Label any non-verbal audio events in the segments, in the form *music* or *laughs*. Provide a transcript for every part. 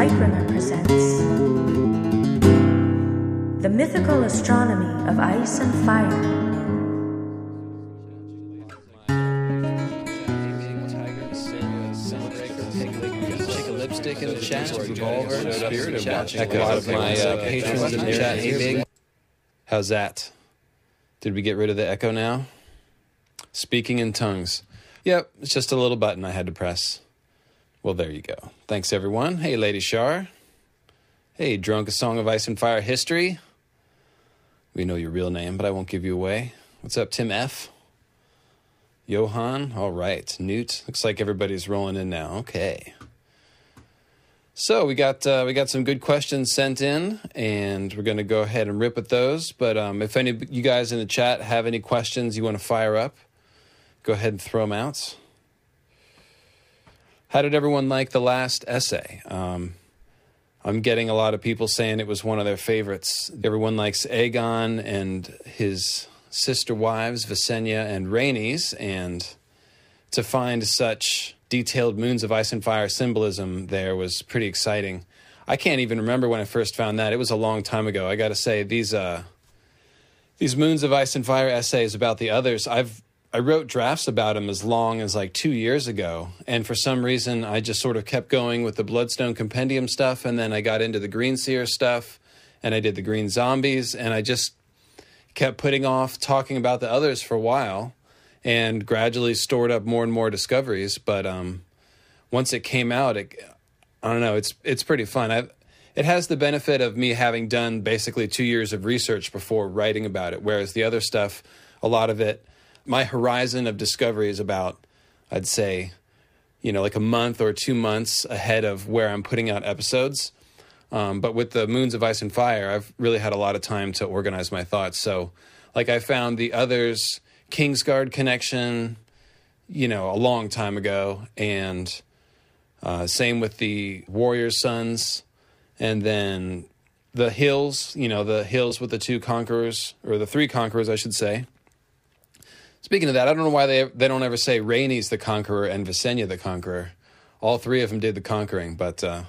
Lightbringer presents The Mythical Astronomy of Ice and Fire. lipstick in the chat, revolver, spirit of chat. watching A lot of my uh, patrons in the chat. Hey, Big. How's that? Did we get rid of the echo now? Speaking in tongues. Yep, it's just a little button I had to press. Well, there you go. Thanks, everyone. Hey, Lady Shar. Hey, Drunk a Song of Ice and Fire History. We know your real name, but I won't give you away. What's up, Tim F? Johan? All right. Newt? Looks like everybody's rolling in now. Okay. So we got uh, we got some good questions sent in, and we're going to go ahead and rip at those. But um, if any you guys in the chat have any questions you want to fire up, go ahead and throw them out. How did everyone like the last essay? Um, I'm getting a lot of people saying it was one of their favorites. Everyone likes Aegon and his sister wives, Visenya and Rhaenys, and to find such detailed moons of ice and fire symbolism there was pretty exciting. I can't even remember when I first found that. It was a long time ago. I got to say these uh, these moons of ice and fire essays about the others. I've I wrote drafts about them as long as like two years ago, and for some reason I just sort of kept going with the Bloodstone Compendium stuff, and then I got into the Green Seer stuff, and I did the Green Zombies, and I just kept putting off talking about the others for a while and gradually stored up more and more discoveries. But um, once it came out, it, I don't know, it's it's pretty fun. I've, it has the benefit of me having done basically two years of research before writing about it, whereas the other stuff, a lot of it, my horizon of discovery is about, I'd say, you know, like a month or two months ahead of where I'm putting out episodes. Um, but with the Moons of Ice and Fire, I've really had a lot of time to organize my thoughts. So, like, I found the others Kingsguard connection, you know, a long time ago, and uh, same with the Warriors' Sons, and then the Hills, you know, the Hills with the two conquerors or the three conquerors, I should say. Speaking of that, I don't know why they they don't ever say Rhaenys the Conqueror and Visenya the Conqueror. All three of them did the conquering, but uh,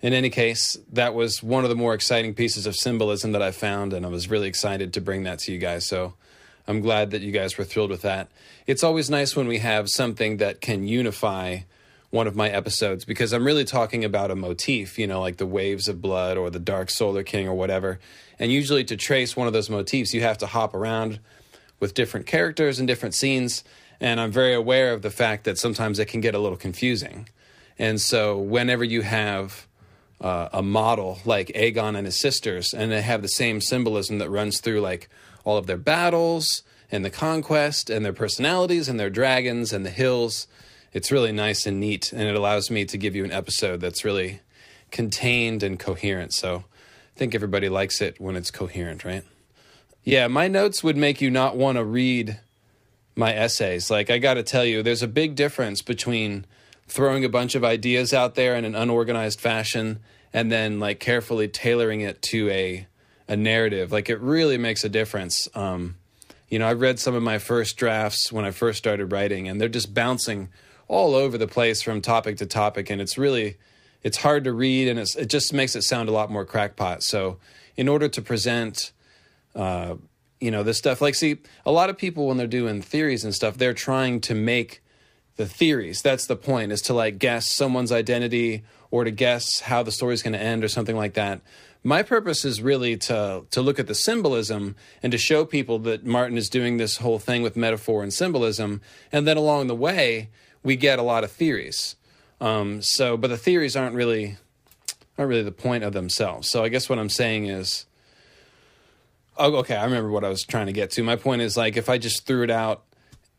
in any case, that was one of the more exciting pieces of symbolism that I found, and I was really excited to bring that to you guys. So I'm glad that you guys were thrilled with that. It's always nice when we have something that can unify one of my episodes because I'm really talking about a motif, you know, like the waves of blood or the dark solar king or whatever. And usually to trace one of those motifs, you have to hop around with different characters and different scenes. And I'm very aware of the fact that sometimes it can get a little confusing. And so whenever you have uh, a model like Aegon and his sisters, and they have the same symbolism that runs through like all of their battles and the conquest and their personalities and their dragons and the hills. It's really nice and neat, and it allows me to give you an episode that's really contained and coherent. So I think everybody likes it when it's coherent, right? Yeah, my notes would make you not want to read my essays. Like, I got to tell you, there's a big difference between throwing a bunch of ideas out there in an unorganized fashion and then like carefully tailoring it to a a narrative. Like it really makes a difference. Um, you know, I read some of my first drafts when I first started writing, and they're just bouncing all over the place from topic to topic, and it's really it's hard to read, and it just makes it sound a lot more crackpot. So, in order to present, you know, this stuff, like, see, a lot of people when they're doing theories and stuff, they're trying to make the theories. That's the point, is to like guess someone's identity or to guess how the story's going to end or something like that. My purpose is really to to look at the symbolism and to show people that Martin is doing this whole thing with metaphor and symbolism, and then along the way we get a lot of theories. Um, so, but the theories aren't really aren't really the point of themselves. So, I guess what I'm saying is, oh, okay, I remember what I was trying to get to. My point is like if I just threw it out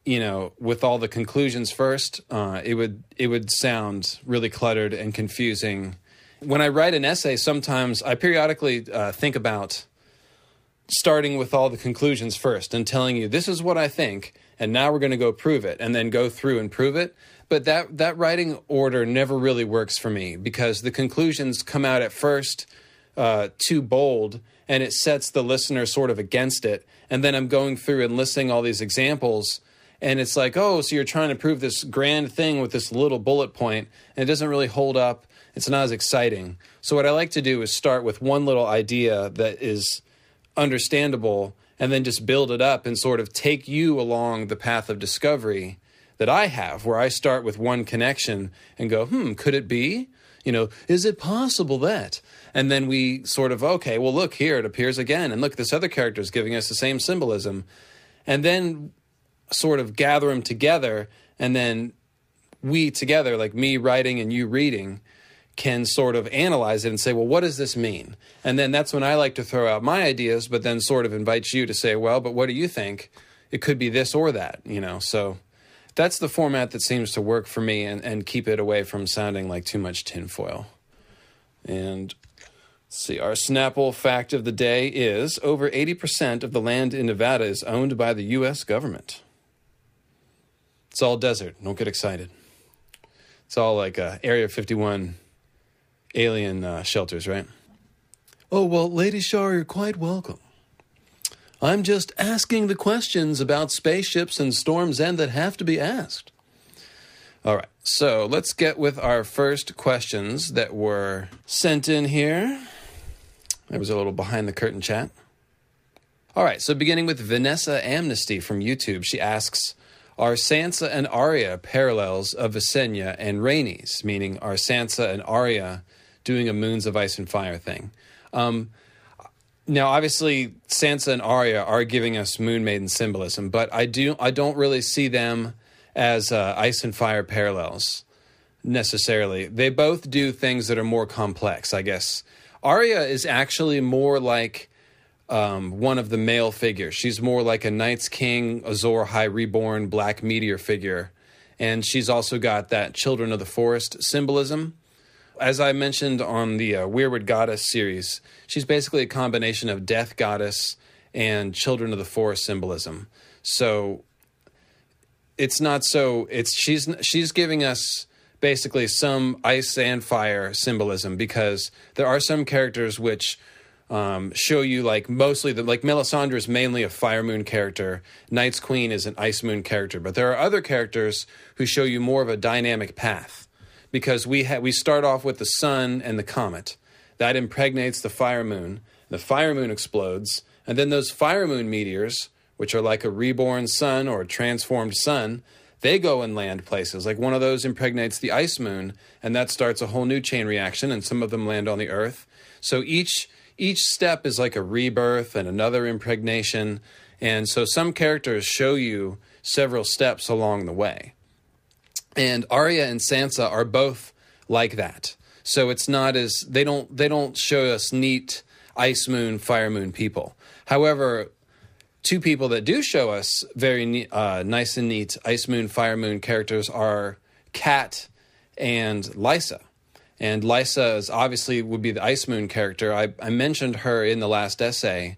you know, with all the conclusions first, uh, it would it would sound really cluttered and confusing when I write an essay, sometimes I periodically uh, think about starting with all the conclusions first and telling you this is what I think, and now we're going to go prove it, and then go through and prove it. But that that writing order never really works for me because the conclusions come out at first uh, too bold, and it sets the listener sort of against it. And then I'm going through and listing all these examples, and it's like, oh, so you're trying to prove this grand thing with this little bullet point, and it doesn't really hold up. It's not as exciting. So, what I like to do is start with one little idea that is understandable and then just build it up and sort of take you along the path of discovery that I have, where I start with one connection and go, hmm, could it be? You know, is it possible that? And then we sort of, okay, well, look here, it appears again. And look, this other character is giving us the same symbolism. And then sort of gather them together. And then we together, like me writing and you reading, can sort of analyze it and say, well, what does this mean? And then that's when I like to throw out my ideas, but then sort of invite you to say, well, but what do you think? It could be this or that, you know? So that's the format that seems to work for me and, and keep it away from sounding like too much tinfoil. And see, our Snapple fact of the day is over 80% of the land in Nevada is owned by the U.S. government. It's all desert. Don't get excited. It's all like uh, Area 51 alien uh, shelters, right? Oh, well, Lady Shar, you're quite welcome. I'm just asking the questions about spaceships and Storm's End that have to be asked. All right, so let's get with our first questions that were sent in here. There was a little behind the curtain chat. All right, so beginning with Vanessa Amnesty from YouTube, she asks Are Sansa and Arya parallels of Visenya and Rhaenys, meaning are Sansa and Arya doing a Moons of Ice and Fire thing? Um, now, obviously, Sansa and Arya are giving us Moon Maiden symbolism, but I do I don't really see them as uh, ice and fire parallels necessarily. They both do things that are more complex, I guess. Arya is actually more like um, one of the male figures. She's more like a Night's King, Azor Ahai Reborn, Black Meteor figure. And she's also got that Children of the Forest symbolism. As I mentioned on the uh, Weirwood Goddess series, she's basically a combination of Death Goddess and Children of the Forest symbolism. So it's not so it's she's she's giving us basically some ice and fire symbolism because there are some characters which um, show you like mostly that like Melisandre is mainly a fire moon character. Night's Queen is an ice moon character, but there are other characters who show you more of a dynamic path because we ha- we start off with the sun and the comet that impregnates the fire moon. The fire moon explodes, and then those fire moon meteors which are like a reborn sun or a transformed sun, they go and land places. Like one of those impregnates the ice moon, and that starts a whole new chain reaction, and some of them land on the earth. So each each step is like a rebirth and another impregnation. And so some characters show you several steps along the way. And Arya and Sansa are both like that. So it's not as they don't they don't show us neat ice moon, fire moon people. However, two people that do show us very uh, nice and neat Ice Moon, Fire Moon characters are Cat and Lysa. And Lysa is obviously would be the Ice Moon character. I, I mentioned her in the last essay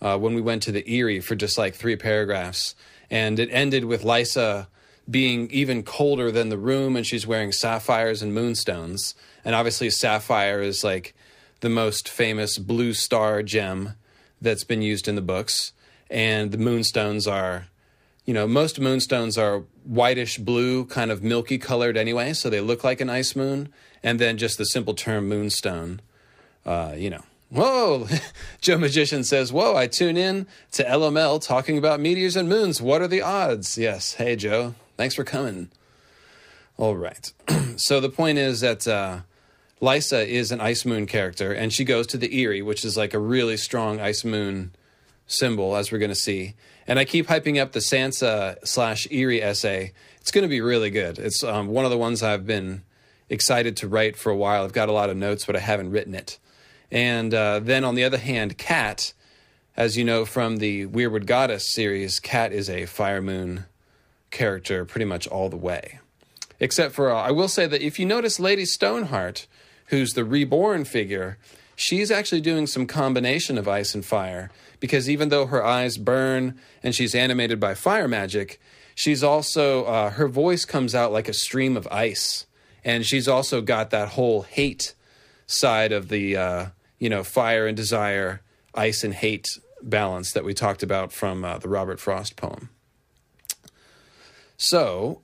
uh, when we went to the Eyrie for just like three paragraphs. And it ended with Lysa being even colder than the room, and she's wearing sapphires and moonstones. And obviously, sapphire is like the most famous blue star gem that's been used in the books and the moonstones are you know most moonstones are whitish blue kind of milky colored anyway so they look like an ice moon. And then just the simple term moonstone uh, you know. Whoa *laughs* joe magician says whoa i tune in to lml talking about meteors and moons. What are the odds? Yes. Hey joe. Thanks for coming. All right. *clears throat* So the point is that uh, lysa is an ice moon character and she goes to the Eyrie which is like a really strong ice moon symbol, as we're going to see. And I keep hyping up the Sansa slash Eyrie essay. It's going to be really good. It's um, one of the ones I've been excited to write for a while. I've got a lot of notes, but I haven't written it. And uh, then on the other hand, Cat, as you know from the Weirwood Goddess series, Cat is a Fire Moon character pretty much all the way. Except for, uh, I will say that if you notice Lady Stoneheart, who's the reborn figure, she's actually doing some combination of ice and fire because even though her eyes burn and she's animated by fire magic, she's also uh, her voice comes out like a stream of ice, and she's also got that whole hate side of the uh, you know fire and desire, ice and hate balance that we talked about from uh, the Robert Frost poem. So,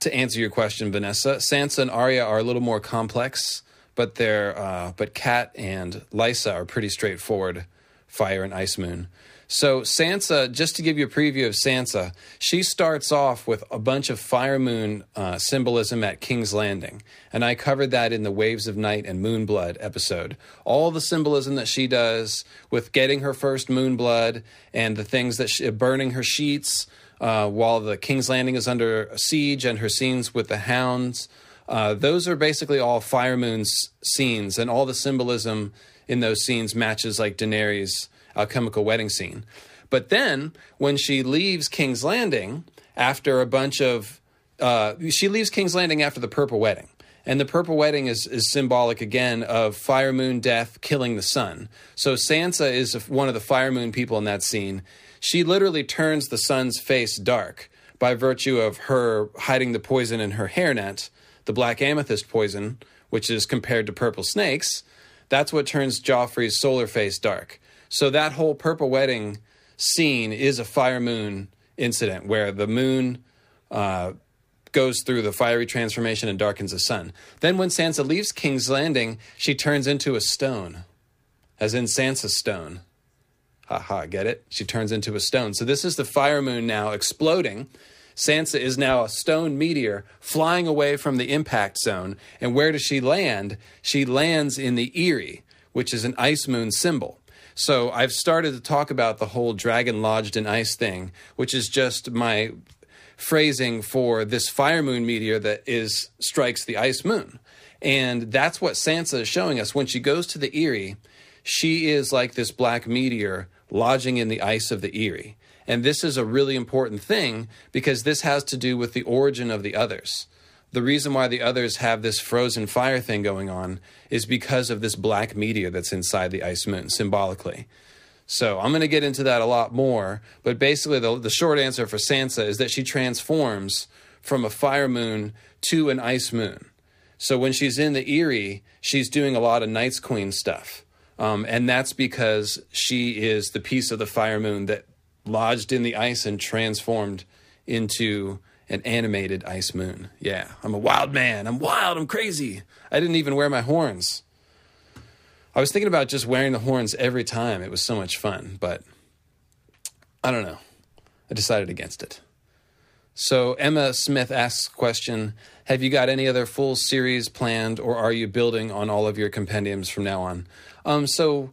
to answer your question, Vanessa, Sansa and Arya are a little more complex, but they're uh, but Cat and Lysa are pretty straightforward. Fire and Ice Moon. So Sansa, just to give you a preview of Sansa, she starts off with a bunch of Fire Moon uh, symbolism at King's Landing, and I covered that in the Waves of Night and Moonblood episode. All the symbolism that she does with getting her first Moonblood and the things that she, burning her sheets uh, while the King's Landing is under siege and her scenes with the Hounds. Uh, those are basically all Fire Moon's scenes, and all the symbolism in those scenes matches like Daenerys' alchemical wedding scene. But then when she leaves King's Landing after a bunch of, uh, she leaves King's Landing after the Purple Wedding. And the purple wedding is, is symbolic again of fire moon death killing the sun. So Sansa is one of the fire moon people in that scene. She literally turns the sun's face dark by virtue of her hiding the poison in her hairnet, the black amethyst poison, which is compared to purple snakes. That's what turns Joffrey's solar face dark. So that whole purple wedding scene is a fire moon incident where the moon uh, goes through the fiery transformation and darkens the sun. Then when Sansa leaves King's Landing, she turns into a stone, as in Sansa's stone. Haha, get it? She turns into a stone. So this is the fire moon now exploding. Sansa is now a stone meteor flying away from the impact zone. And where does she land? She lands in the Eyrie, which is an ice moon symbol. So I've started to talk about the whole dragon lodged in ice thing, which is just my phrasing for this fire moon meteor that is strikes the ice moon. And that's what Sansa is showing us. When she goes to the Eyrie, she is like this black meteor lodging in the ice of the Eyrie. And this is a really important thing because this has to do with the origin of the others the reason why the others have this frozen fire thing going on is because of this black meteor that's inside the ice moon symbolically. So I'm going to get into that a lot more, but basically the, the short answer for Sansa is that she transforms from a fire moon to an ice moon. So when she's in the Eyrie, she's doing a lot of Night's Queen stuff. Um, and that's because she is the piece of the fire moon that lodged in the ice and transformed into an animated ice moon. Yeah, I'm a wild man. I'm wild. I'm crazy. I didn't even wear my horns. I was thinking about just wearing the horns every time. It was so much fun, but I don't know. I decided against it. So Emma Smith asks question, have you got any other full series planned or are you building on all of your compendiums from now on? Um, so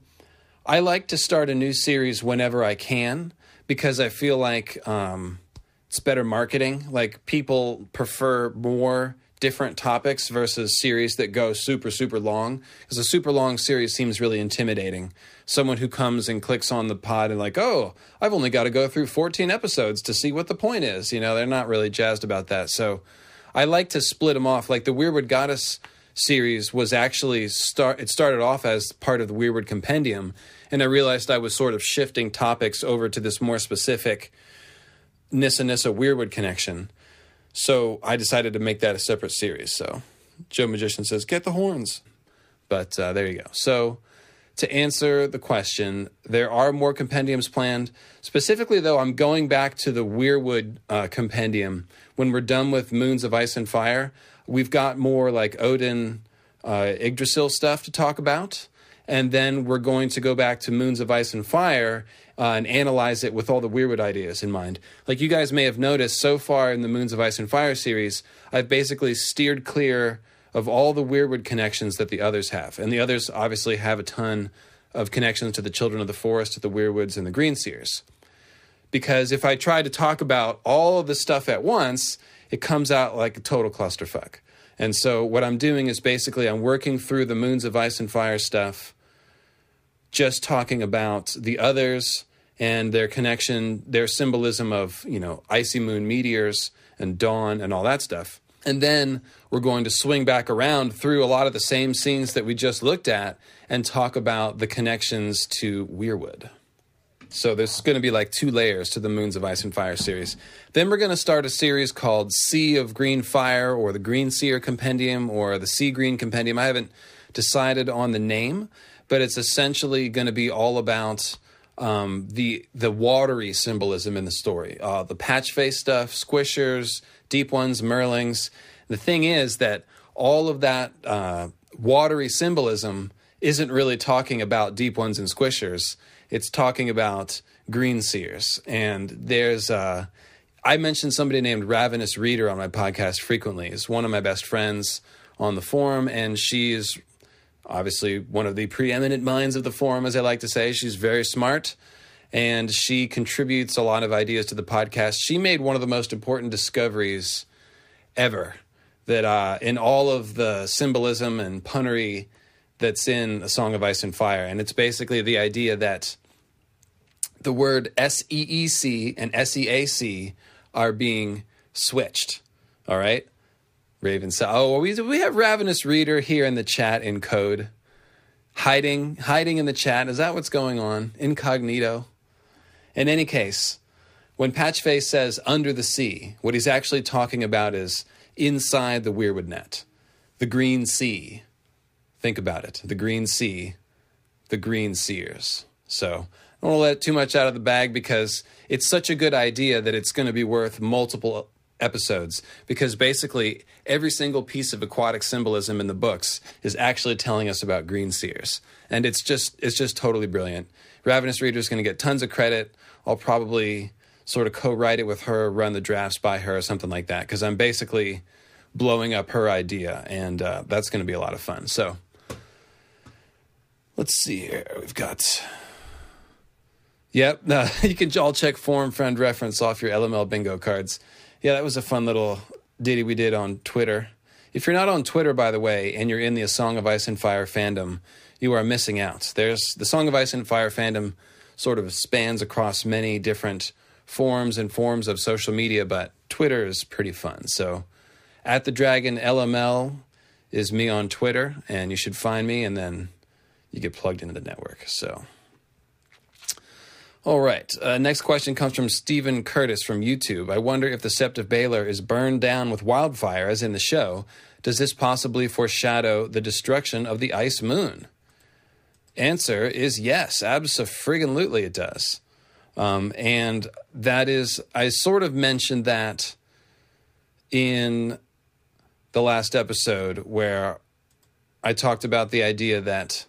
I like to start a new series whenever I can because I feel like um, it's better marketing. Like people prefer more different topics versus series that go super super long. Because a super long series seems really intimidating. Someone who comes and clicks on the pod and like oh i've only got to go through 14 episodes to see what the point is you know they're not really jazzed about that. So i like to split them off. Like the weirwood goddess series was actually start it started off as part of the weirwood compendium and i realized i was sort of shifting topics over to this more specific Nissa Nissa Weirwood connection. So I decided to make that a separate series. So Joe Magician says, get the horns. But uh, there you go. So to answer the question, there are more compendiums planned. Specifically, though, I'm going back to the Weirwood uh, compendium. When we're done with Moons of Ice and Fire, we've got more like Odin, uh, Yggdrasil stuff to talk about. And then we're going to go back to Moons of Ice and Fire uh, and analyze it with all the Weirwood ideas in mind. Like you guys may have noticed so far in the Moons of Ice and Fire series, I've basically steered clear of all the Weirwood connections that the others have. And the others obviously have a ton of connections to the Children of the Forest, to the Weirwoods, and the Greenseers. Because if I try to talk about all of the stuff at once, it comes out like a total clusterfuck. And so what I'm doing is basically I'm working through the Moons of Ice and Fire stuff, just talking about the others and their connection, their symbolism of, you know, icy moon meteors and dawn and all that stuff. And then we're going to swing back around through a lot of the same scenes that we just looked at and talk about the connections to Weirwood. So there's going to be like two layers to the Moons of Ice and Fire series. Then we're going to start a series called Sea of Green Fire or the Green Seer Compendium or the Sea Green Compendium. I haven't decided on the name, but it's essentially going to be all about um, the the watery symbolism in the story. Uh, the patch face stuff, squishers, deep ones, merlings. The thing is that all of that uh, watery symbolism isn't really talking about deep ones and squishers. It's talking about green seers. And there's uh, I mentioned somebody named Ravenous Reader on my podcast frequently. Is one of my best friends on the forum, and she's obviously one of the preeminent minds of the forum, as I like to say. She's very smart and she contributes a lot of ideas to the podcast. She made one of the most important discoveries ever that uh, in all of the symbolism and punnery that's in A Song of Ice and Fire. And it's basically the idea that the word S E E C and S E A C are being switched. All right? Raven said, "Oh, we we have Ravenous Reader here in the chat in code, hiding hiding in the chat. Is that what's going on? Incognito." In any case, when Patchface says "under the sea," what he's actually talking about is inside the Weirwood net, the Green Sea. Think about it: the Green Sea, the Green Seers. So I don't want to let too much out of the bag because it's such a good idea that it's going to be worth multiple episodes because basically every single piece of aquatic symbolism in the books is actually telling us about green seers. And it's just it's just totally brilliant. Ravenous reader is going to get tons of credit. I'll probably sort of co-write it with her run the drafts by her or something like that because i'm basically blowing up her idea and uh, that's going to be a lot of fun. So let's see here. We've got Yep, no, *laughs* you can all check form friend reference off your LML bingo cards. Yeah, that was a fun little ditty we did on Twitter. If you're not on Twitter, by the way, and you're in the Song of Ice and Fire fandom, you are missing out. There's the Song of Ice and Fire fandom sort of spans across many different forms and forms of social media, but Twitter is pretty fun. So, at the Dragon LML is me on Twitter, and you should find me, and then you get plugged into the network. So. All right. Uh, next question comes from Stephen Curtis from YouTube. I wonder if the Sept of Baelor is burned down with wildfire, as in the show. Does this possibly foreshadow the destruction of the ice moon? Answer is yes, absolutely it does. Um, and that is, I sort of mentioned that in the last episode where I talked about the idea that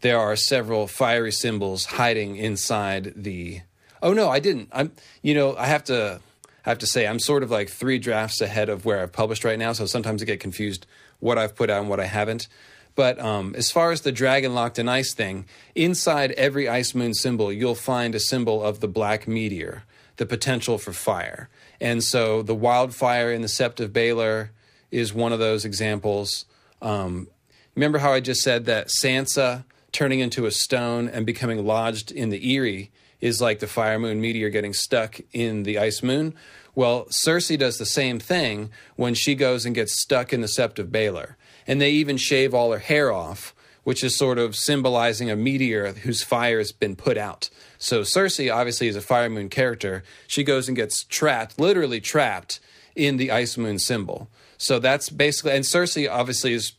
there are several fiery symbols hiding inside the. Oh no, I didn't. I'm. You know, I have to. I have to say, I'm sort of like three drafts ahead of where I've published right now. So sometimes I get confused what I've put out and what I haven't. But um, as far as the dragon locked in ice thing, inside every ice moon symbol, you'll find a symbol of the black meteor, the potential for fire. And so the wildfire in the Sept of Baelor is one of those examples. Um, remember how I just said that Sansa turning into a stone and becoming lodged in the Eyrie is like the fire moon meteor getting stuck in the ice moon. Well, Cersei does the same thing when she goes and gets stuck in the Sept of Baelor. And they even shave all her hair off, which is sort of symbolizing a meteor whose fire has been put out. So Cersei obviously is a fire moon character. She goes and gets trapped, literally trapped, in the ice moon symbol. So that's basically, and Cersei obviously is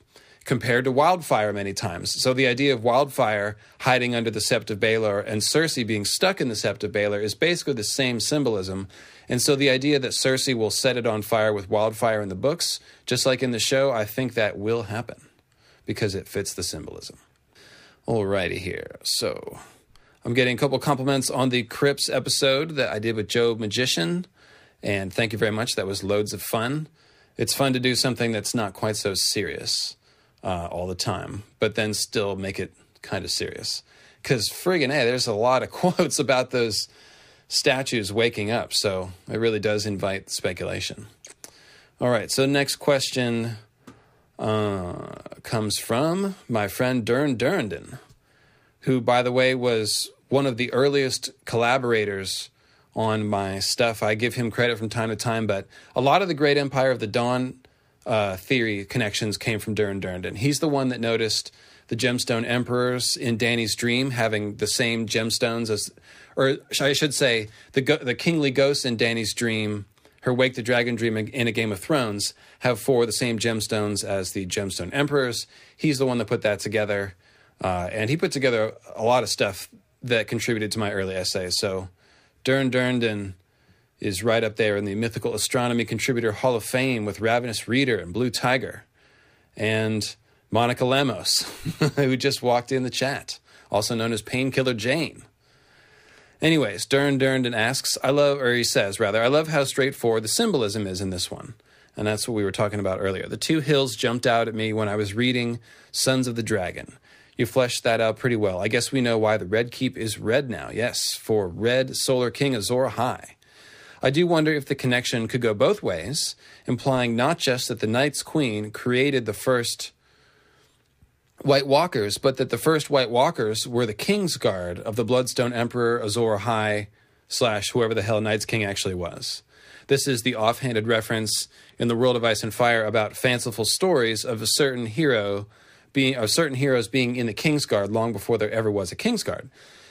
compared to wildfire many times. So the idea of wildfire hiding under the Sept of Baelor and Cersei being stuck in the Sept of Baelor is basically the same symbolism. And so the idea that Cersei will set it on fire with wildfire in the books, just like in the show, I think that will happen because it fits the symbolism. Alrighty here. So I'm getting a couple compliments on the Crypts episode that I did with Joe Magician. And thank you very much. That was loads of fun. It's fun to do something that's not quite so serious uh, all the time, but then still make it kind of serious. Because friggin' hey, there's a lot of *laughs* quotes about those statues waking up, so it really does invite speculation. All right, so next question uh, comes from my friend Durran Durrandon, who, by the way, was one of the earliest collaborators on my stuff. I give him credit from time to time, but a lot of the Great Empire of the Dawn uh, theory connections came from Durran Durrandon. He's the one that noticed the gemstone emperors in Dany's dream having the same gemstones as, or I should say, the the kingly ghosts in Dany's dream, her wake the dragon dream in a Game of Thrones have four of the same gemstones as the gemstone emperors. He's the one that put that together, uh, and he put together a lot of stuff that contributed to my early essay. So Durran Durrandon is right up there in the Mythical Astronomy Contributor Hall of Fame with Ravenous Reader and Blue Tiger. And Monica Lemos, *laughs* who just walked in the chat, also known as Painkiller Jane. Anyways, Durran Durrandon asks, I love, or he says rather, I love how straightforward the symbolism is in this one. And that's what we were talking about earlier. The two hills jumped out at me when I was reading Sons of the Dragon. You fleshed that out pretty well. I guess we know why the Red Keep is red now. Yes, for Red Solar King Azor Ahai. I do wonder if the connection could go both ways, implying not just that the Night's Queen created the first White Walkers, but that the first White Walkers were the King's Guard of the Bloodstone Emperor Azor Ahai slash whoever the hell Night's King actually was. This is the offhanded reference in the world of Ice and Fire about fanciful stories of a certain hero being of certain heroes being in the King's Guard long before there ever was a King's Guard.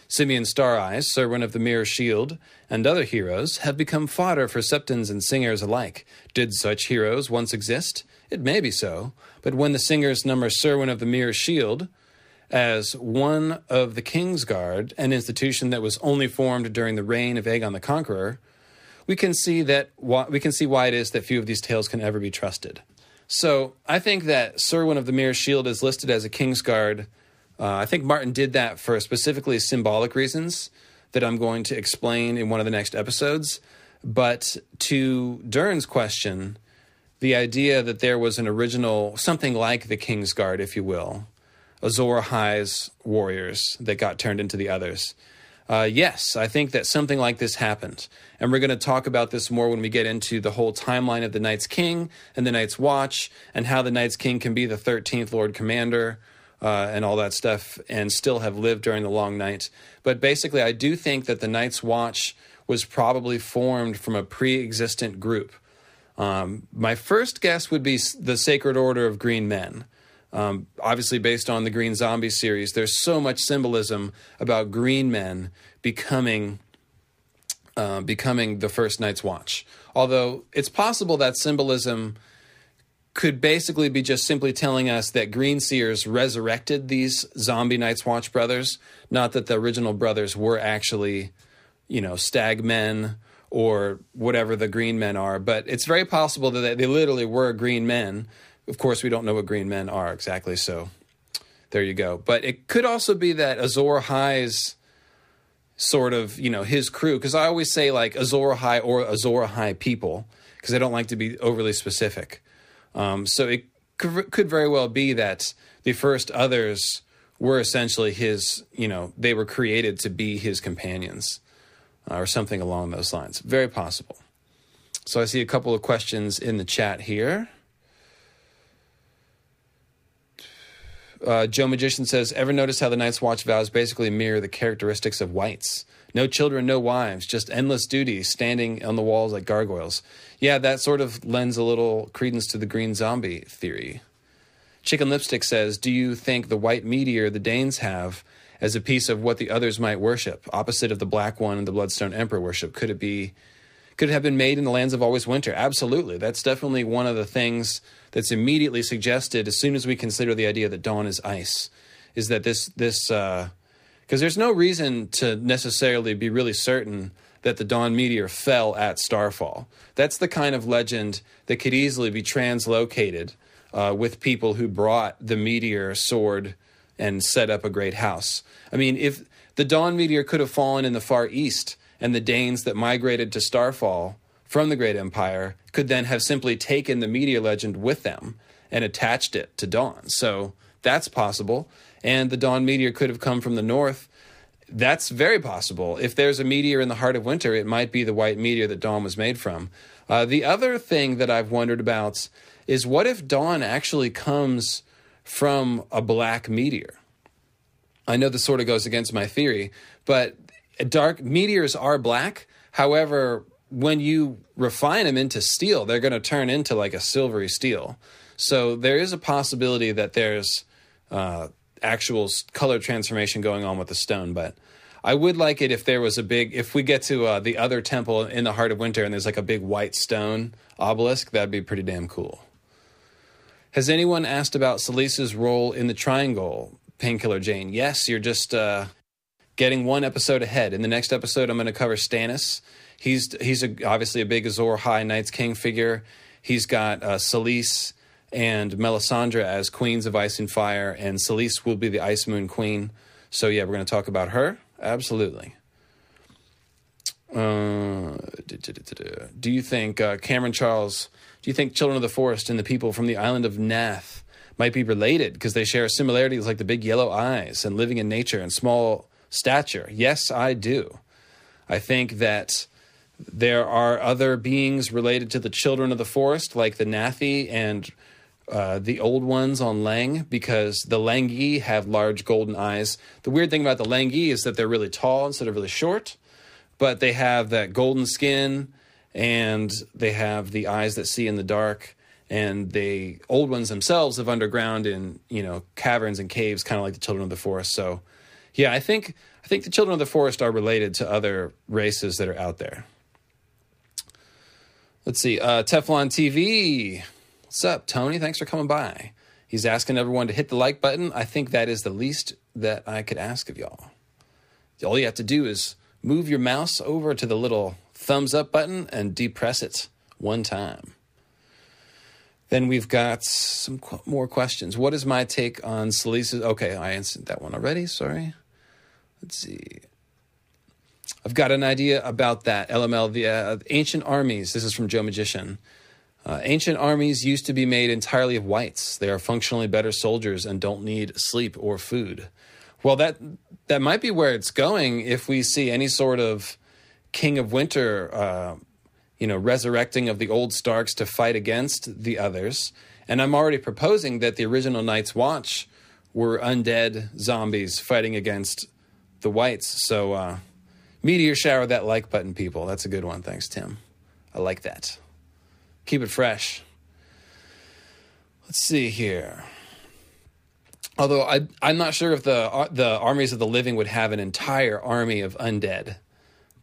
Symeon Star Eyes, Serwyn of the Mirror Shield, and other heroes have become fodder for septons and singers alike. Did such heroes once exist? It may be so, but when the singers number Serwyn of the Mirror Shield as one of the King's Guard, an institution that was only formed during the reign of Aegon the Conqueror, we can see that we can see why it is that few of these tales can ever be trusted. So I think that Serwyn of the Mirror Shield is listed as a King's Guard uh, I think Martin did that for specifically symbolic reasons that I'm going to explain in one of the next episodes. But to Durran's question, the idea that there was an original, something like the King's Guard, if you will, Azor Ahai's warriors that got turned into the others. Uh, yes, I think that something like this happened. And we're going to talk about this more when we get into the whole timeline of the Night's King and the Night's Watch and how the Night's King can be the 13th Lord Commander uh, and all that stuff and still have lived during the long night. But basically, I do think that the Night's Watch was probably formed from a pre existent group. Um, my first guess would be the Sacred Order of Green Men. Um, obviously, based on the Green Zombie series, there's so much symbolism about green men becoming uh, becoming the first Night's Watch. Although it's possible that symbolism could basically be just simply telling us that Green Seers resurrected these zombie Night's Watch brothers, not that the original brothers were actually, you know, stag men or whatever the green men are. But it's very possible that they literally were green men. Of course, we don't know what green men are exactly, so there you go. But it could also be that Azor Ahai's sort of, you know, his crew, because I always say like Azor Ahai or Azor Ahai people, because I don't like to be overly specific. Um, so it could, very well be that the first others were essentially his, you know, they were created to be his companions uh, or something along those lines. Very possible. So I see a couple of questions in the chat here. Uh, Joe Magician says, Ever notice how the Night's Watch vows basically mirror the characteristics of whites? No children, no wives, just endless duties standing on the walls like gargoyles. Yeah, that sort of lends a little credence to the green zombie theory. Chicken Lipstick says, Do you think the white meteor the Daynes have as a piece of what the others might worship, opposite of the black one and the Bloodstone Emperor worship? Could it be could it have been made in the lands of always winter? Absolutely. That's definitely one of the things that's immediately suggested as soon as we consider the idea that dawn is ice. Is that this this uh, because there's no reason to necessarily be really certain that the dawn meteor fell at starfall. That's the kind of legend that could easily be translocated uh, with people who brought the meteor sword and set up a great house. I mean, if the dawn meteor could have fallen in the far east, and the Daynes that migrated to Starfall from the Great Empire could then have simply taken the meteor legend with them and attached it to Dawn. So that's possible and the dawn meteor could have come from the north. That's very possible. If there's a meteor in the heart of winter, it might be the white meteor that dawn was made from. Uh, the other thing that I've wondered about is what if dawn actually comes from a black meteor? I know this sort of goes against my theory, but dark meteors are black. However, when you refine them into steel, they're going to turn into like a silvery steel. So there is a possibility that there's uh, actual color transformation going on with the stone, but I would like it if there was a big. If we get to uh, the other temple in the heart of winter and there's like a big white stone obelisk, that'd be pretty damn cool. Has anyone asked about Selyse's role in the triangle, Painkiller Jane? Yes, you're just uh, getting one episode ahead. In the next episode, I'm going to cover Stannis. He's he's a, obviously a big Azor Ahai Night's King figure. He's got uh, and Melisandre as queens of ice and fire, and Selyse will be the Ice Moon Queen. So yeah, we're going to talk about her. Absolutely. Uh, do you think uh, Cameron Charles? Do you think Children of the Forest and the people from the island of Naath might be related because they share similarities like the big yellow eyes and living in nature and small stature? Yes, I do. I think that there are other beings related to the children of the forest, like the Naathi and uh, the old ones on Leng because the Lengi have large golden eyes. The weird thing about the Lengi is that they're really tall instead of really short, but they have that golden skin and they have the eyes that see in the dark. And the old ones themselves live underground in you know caverns and caves, kind of like the children of the forest. So, yeah, I think I think the children of the forest are related to other races that are out there. Let's see. Uh, Teflon TV. What's up, Tony? Thanks for coming by. He's asking everyone to hit the like button. I think that is the least that I could ask of y'all. All you have to do is move your mouse over to the little thumbs up button and depress it one time. Then we've got some qu- more questions. What is my take on Selyse's? Okay, I answered that one already. Sorry. Let's see. I've got an idea about that. LML, uh, ancient armies. This is from Joe Magician. Uh, ancient armies used to be made entirely of whites. They are functionally better soldiers and don't need sleep or food. Well, that that might be where it's going if we see any sort of King of Winter, uh, you know, resurrecting of the old Starks to fight against the others. And I'm already proposing that the original Night's Watch were undead zombies fighting against the whites. So uh, Meteor shower that like button, people. That's a good one. Thanks, Tim. I like that. Keep it fresh. Let's see here. Although I, I'm not sure if the the armies of the living would have an entire army of undead.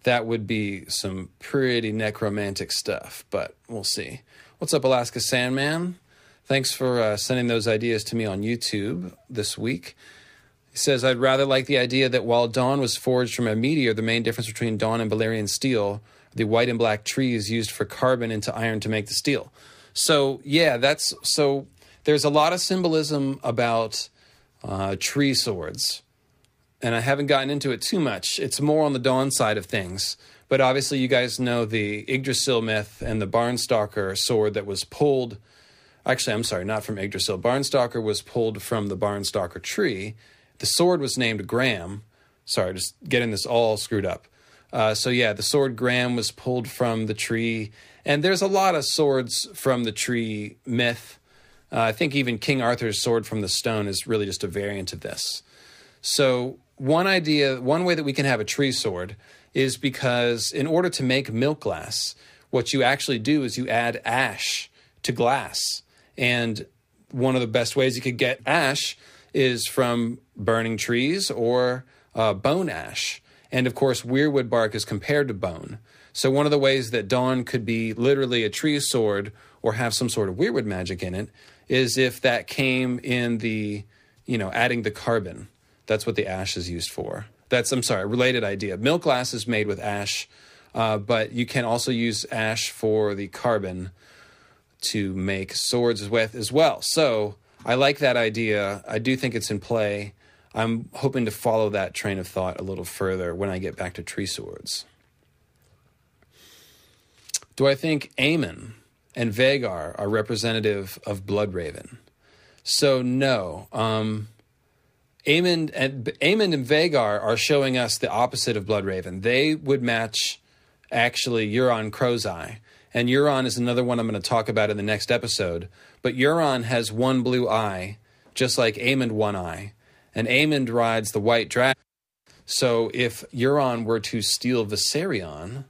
That would be some pretty necromantic stuff, but we'll see. What's up, Alaska Sandman? Thanks for uh, sending those ideas to me on YouTube this week. He says, I'd rather like the idea that while Dawn was forged from a meteor, the main difference between Dawn and Valyrian steel the white and black trees used for carbon into iron to make the steel. So, yeah, that's so there's a lot of symbolism about uh, tree swords. And I haven't gotten into it too much. It's more on the Dawn side of things. But obviously, you guys know the Yggdrasil myth and the Barnstokkr sword that was pulled. Actually, I'm sorry, not from Yggdrasil. Barnstokkr was pulled from the Barnstokkr tree the sword was named Gram. Sorry, just getting this all screwed up. Uh, so yeah, the sword Gram was pulled from the tree, and there's a lot of swords from the tree myth. Uh, I think even King Arthur's sword from the stone is really just a variant of this. So one idea, one way that we can have a tree sword is because in order to make milk glass, what you actually do is you add ash to glass, and one of the best ways you could get ash is from burning trees or uh, bone ash. And of course, weirwood bark is compared to bone. So, one of the ways that Dawn could be literally a tree sword or have some sort of weirwood magic in it is if that came in the, you know, adding the carbon. That's what the ash is used for. That's, I'm sorry, related idea. Milk glass is made with ash, uh, but you can also use ash for the carbon to make swords with as well. So, I like that idea. I do think it's in play. I'm hoping to follow that train of thought a little further when I get back to tree swords. Do I think Aemond and Vhagar are representative of Bloodraven? So no. Um, Aemond and Aemond and Vhagar are showing us the opposite of Bloodraven. They would match actually Euron Crow's Eye. And Euron is another one I'm going to talk about in the next episode. But Euron has one blue eye, just like Aemond one eye. And Aemond rides the white dragon. So if Euron were to steal Viserion,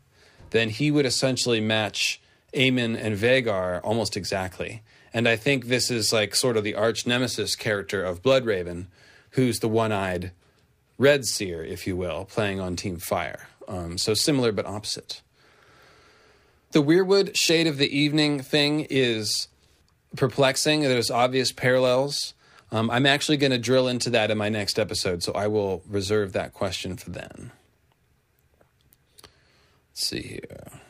then he would essentially match Aemond and Vhagar almost exactly. And I think this is like sort of the arch nemesis character of Bloodraven, who's the one eyed Red Seer, if you will, playing on Team Fire. Um, so similar but opposite. The Weirwood Shade of the Evening thing is perplexing. There's obvious parallels. Um, I'm actually going to drill into that in my next episode, so I will reserve that question for then. Let's see here.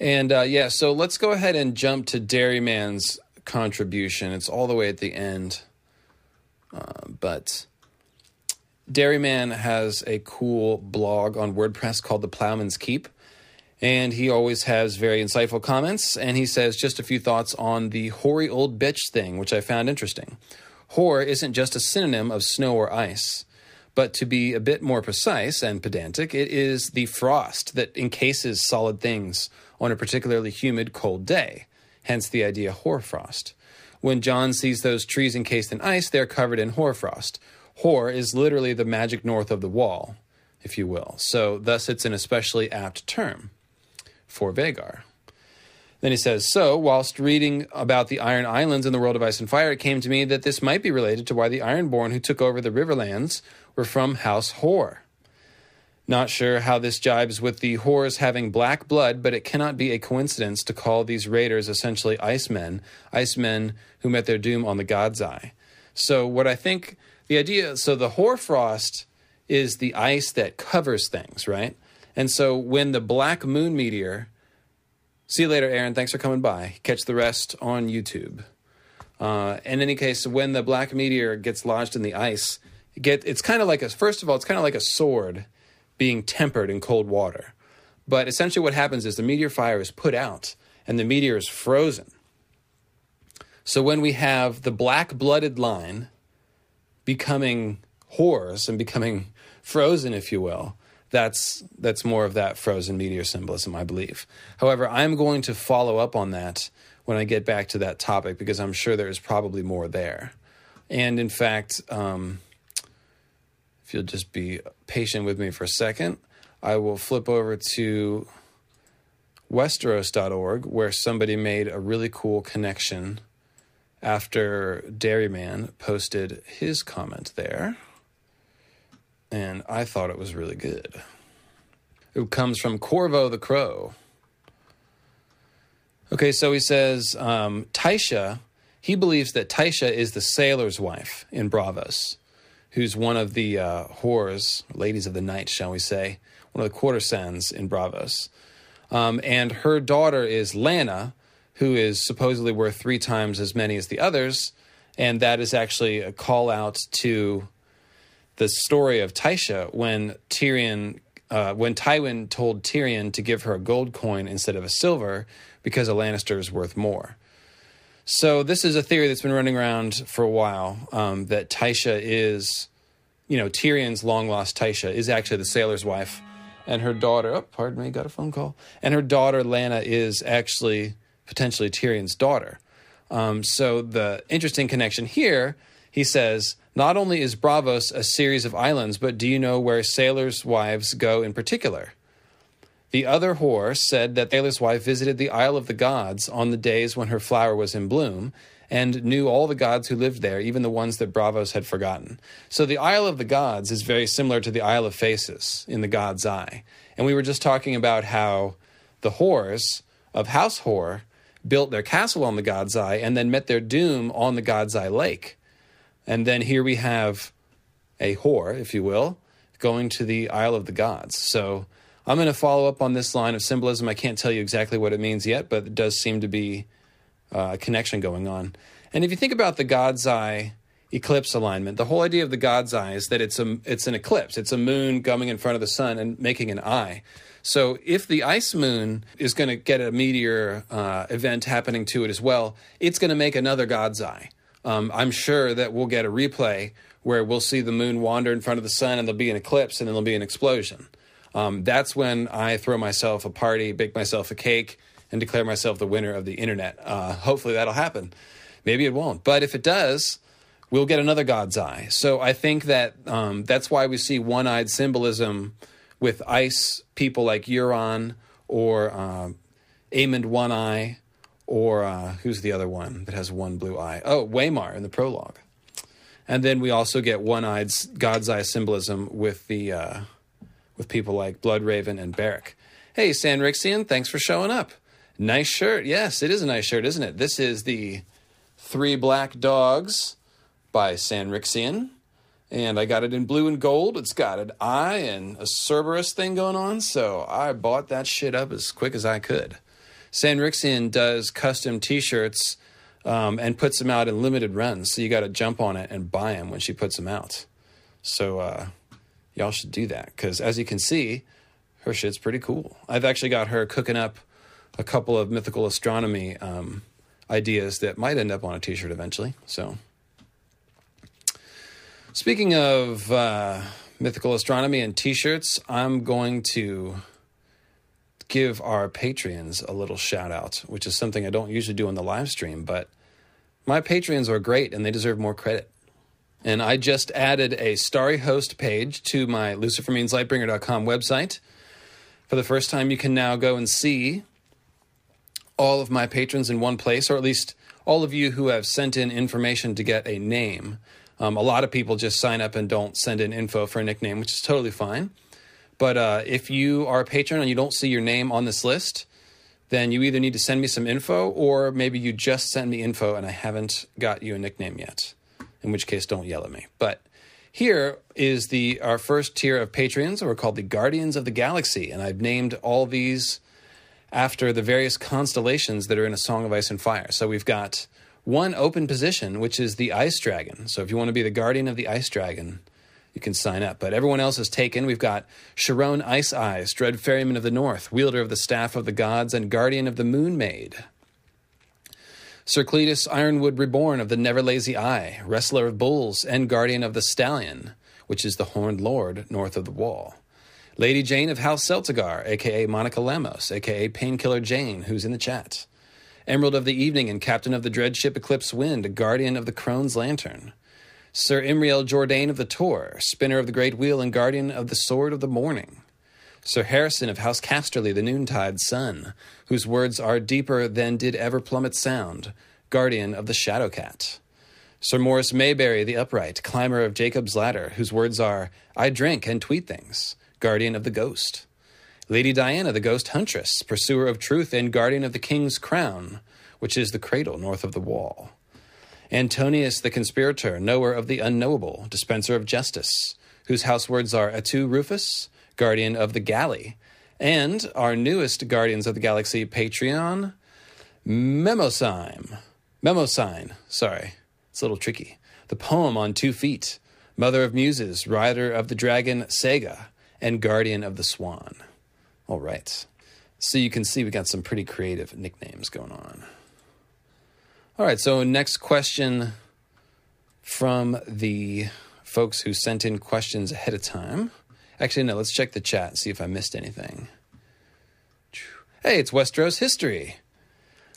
And uh, yeah, so let's go ahead and jump to Dairyman's contribution. It's all the way at the end. Uh, but Dairyman has a cool blog on WordPress called The Plowman's Keep. And he always has very insightful comments. And he says just a few thoughts on the hoary old bitch thing, which I found interesting. Hoar isn't just a synonym of snow or ice, but to be a bit more precise and pedantic, it is the frost that encases solid things on a particularly humid, cold day, hence the idea hoarfrost. When Jon sees those trees encased in ice, they're covered in hoarfrost. Hoar is literally the magic north of the wall, if you will. So, thus, it's an especially apt term for Vhagar. Then he says, So, whilst reading about the Iron Islands in the world of Ice and Fire, it came to me that this might be related to why the Ironborn who took over the Riverlands were from House Hoar. Not sure how this jibes with the Hoars having black blood, but it cannot be a coincidence to call these raiders essentially icemen, icemen who met their doom on the God's Eye. So, what I think the idea so the hoarfrost is the ice that covers things, right? And so, when the black moon meteor, see you later, Aaron, thanks for coming by. Catch the rest on YouTube. Uh, in any case, when the black meteor gets lodged in the ice, get, it's kind of like a, first of all, it's kind of like a sword being tempered in cold water. But essentially, what happens is the meteor fire is put out and the meteor is frozen. So when we have the black blooded line becoming hoars and becoming *laughs* frozen, if you will, that's that's more of that frozen meteor symbolism, I believe. However, I'm going to follow up on that when I get back to that topic because I'm sure there's probably more there. And in fact, um, if you'll just be patient with me for a second, I will flip over to Westeros.org, where somebody made a really cool connection after Dairyman posted his comment there. And I thought it was really good. It comes from Corvo the Crow. Okay, so he says um, Tysha, he believes that Tysha is the sailor's wife in Braavos, who's one of the uh, whores, ladies of the night, shall we say, one of the courtesans in Braavos. Um, and her daughter is Lanna, who is supposedly worth three times as many as the others. And that is actually a call out to the story of Tysha when Tyrion, uh, when Tywin told Tyrion to give her a gold coin instead of a silver because a Lannister is worth more. So this is a theory that's been running around for a while um, that Tysha is, you know, Tyrion's long lost Tysha is actually the sailor's wife, and her daughter. Oh, pardon me, got a phone call. And her daughter Lanna is actually potentially Tyrion's daughter. Um, so the interesting connection here, he says, not only is Braavos a series of islands, but do you know where sailors' wives go in particular? The other whore said that Thaler's wife visited the Isle of the Gods on the days when her flower was in bloom and knew all the gods who lived there, even the ones that Braavos had forgotten. So the Isle of the Gods is very similar to the Isle of Faces in the God's Eye. And we were just talking about how the whores of House Hoar built their castle on the God's Eye and then met their doom on the God's Eye Lake. And then here we have a whore, if you will, going to the Isle of the Gods. So I'm going to follow up on this line of symbolism. I can't tell you exactly what it means yet, but it does seem to be uh, a connection going on. And if you think about the God's Eye eclipse alignment, the whole idea of the God's Eye is that it's a it's an eclipse. It's a moon coming in front of the sun and making an eye. So if the ice moon is going to get a meteor uh, event happening to it as well, it's going to make another God's Eye. Um, I'm sure that we'll get a replay where we'll see the moon wander in front of the sun and there'll be an eclipse and then there'll be an explosion. Um, that's when I throw myself a party, bake myself a cake, and declare myself the winner of the internet. Uh, hopefully that'll happen. Maybe it won't. But if it does, we'll get another God's eye. So I think that um, that's why we see one eyed symbolism with ice people like Euron or uh, Aemond One Eye, or uh, who's the other one that has one blue eye? Oh, Waymar in the prologue. And then we also get one eyed God's eye symbolism with the. Uh, with people like Bloodraven and Beric. Hey, Sanrixian, thanks for showing up. Nice shirt. Yes, it is a nice shirt, isn't it? This is the Three Black Dogs by Sanrixian. And I got it in blue and gold. It's got an eye and a Cerberus thing going on, so I bought that shit up as quick as I could. Sanrixian does custom t shirts um, and puts them out in limited runs, so you got to jump on it and buy them when she puts them out. So, uh, y'all should do that because, as you can see, her shit's pretty cool. I've actually got her cooking up a couple of mythical astronomy um, ideas that might end up on a t shirt eventually. So, speaking of uh, mythical astronomy and t shirts, I'm going to give our Patreons a little shout out, which is something I don't usually do on the live stream, but my Patreons are great and they deserve more credit. And I just added a starry host page to my lucifermeanslightbringer.com website. For the first time, you can now go and see all of my patrons in one place, or at least all of you who have sent in information to get a name. Um, a lot of people just sign up and don't send in info for a nickname, which is totally fine. But uh, if you are a patron and you don't see your name on this list, then you either need to send me some info or maybe you just sent me info and I haven't got you a nickname yet. In which case, don't yell at me. But here is the our first tier of patrons. We're called the Guardians of the Galaxy, and I've named all these after the various constellations that are in a Song of Ice and Fire. So we've got one open position, which is the Ice Dragon. So if you want to be the guardian of the Ice Dragon, you can sign up. But everyone else is taken. We've got Sharon Ice Eyes, Dread Ferryman of the North, wielder of the Staff of the Gods, and guardian of the Moon Maid. Sir Cletus Ironwood Reborn of the Never Lazy Eye, wrestler of bulls, and guardian of the Stallion, which is the Horned Lord north of the Wall. Lady Jane of House Celtigar, aka Monica Lamos, aka Painkiller Jane, who's in the chat. Emerald of the Evening and Captain of the Dread Ship Eclipse Wind, Guardian of the Crone's Lantern. Sir Imriel Jourdain of the Tor, Spinner of the Great Wheel and Guardian of the Sword of the Morning. Sir Harrison of House Casterly, the Noontide Sun, whose words are deeper than did ever plummet sound, Guardian of the Shadow Cat. Sir Morris Mayberry, the Upright, Climber of Jacob's Ladder, whose words are, I drink and tweet things guardian of the ghost. Lady Diana, the ghost huntress, pursuer of truth and guardian of the king's crown, which is the cradle north of the wall. Antonius the conspirator, knower of the unknowable, dispenser of justice, whose house words are Atu Rufus, guardian of the galley, and our newest guardians of the galaxy Patreon, Memosime. Memosine, sorry, it's a little tricky. The poem on two feet, mother of muses, rider of the dragon Sega, and Guardian of the Swan. All right. So you can see we got some pretty creative nicknames going on. All right, so next question from the folks who sent in questions ahead of time. Actually, no, let's check the chat, and see if I missed anything. Hey, it's Westeros history.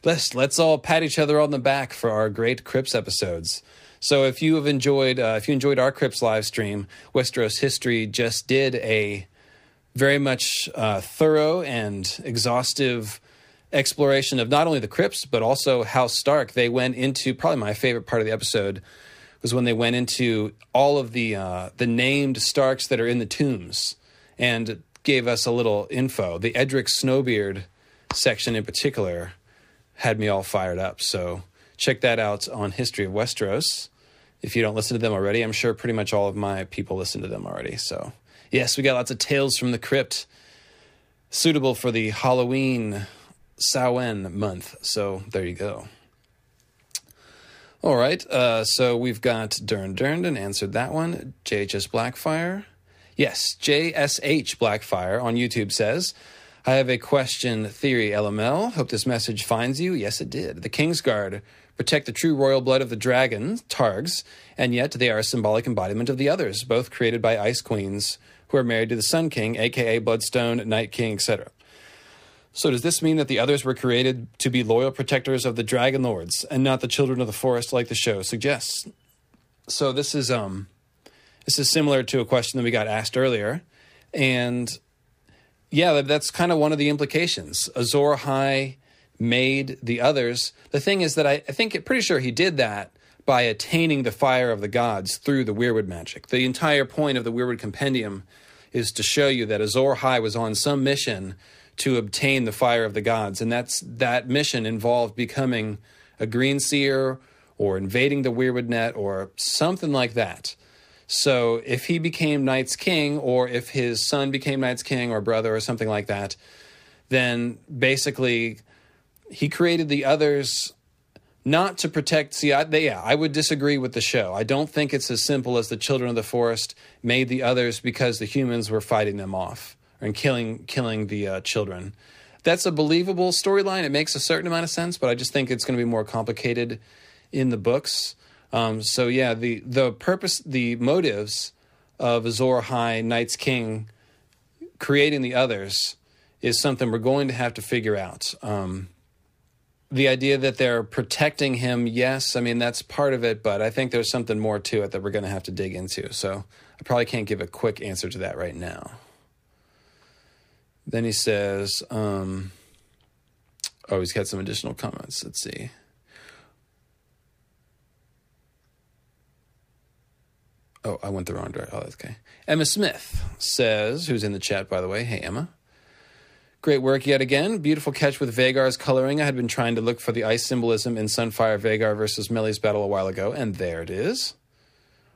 Let's let's all pat each other on the back for our great Crypts episodes. So if you have enjoyed, uh, if you enjoyed our Crypts live stream, Westeros History just did a very much uh, thorough and exhaustive exploration of not only the crypts but also House Stark. They went into probably my favorite part of the episode was when they went into all of the uh, the named Starks that are in the tombs and gave us a little info. The Edric Snowbeard section in particular had me all fired up. So check that out on History of Westeros if you don't listen to them already. I'm sure pretty much all of my people listen to them already. So, yes, we got lots of tales from the crypt suitable for the Halloween Samhain month. So, there you go. All right, uh, so we've got Durran Durrandon answered that one. JHS Blackfire. Yes, JSH Blackfire on YouTube says, I have a question theory, LML. Hope this message finds you. Yes, it did. The Kingsguard protect the true royal blood of the dragon, Targs, and yet they are a symbolic embodiment of the others, both created by ice queens who are married to the Sun King, aka Bloodstone, Night King, etc. So does this mean that the others were created to be loyal protectors of the dragon lords and not the children of the forest like the show suggests? So this is um this is similar to a question that we got asked earlier. And yeah, that's kind of one of the implications. Azor Ahai made the others. The thing is that I, I think pretty sure he did that by attaining the fire of the gods through the Weirwood magic. The entire point of the Weirwood Compendium is to show you that Azor Ahai was on some mission to obtain the fire of the gods, and that's that mission involved becoming a green seer or invading the Weirwood Net or something like that. So if he became Night's King, or if his son became Night's King or brother or something like that, then basically he created the others not to protect. See, I, they, yeah, I would disagree with the show. I don't think it's as simple as the children of the forest made the others because the humans were fighting them off and killing killing the uh, children. That's a believable storyline. It makes a certain amount of sense, but I just think it's going to be more complicated in the books. Um, so yeah, the the purpose, the motives of Azor Ahai, Night's King, creating the others is something we're going to have to figure out. Um, the idea that they're protecting him, yes, I mean that's part of it, but I think there's something more to it that we're going to have to dig into. So I probably can't give a quick answer to that right now. Then he says, um, oh, he's got some additional comments. Let's see. Oh, I went the wrong direction. Oh, okay. Emma Smith says, who's in the chat, by the way. Hey, Emma. Great work yet again. Beautiful catch with Vhagar's coloring. I had been trying to look for the ice symbolism in Sunfyre Vagar versus Meleys' battle a while ago, and there it is.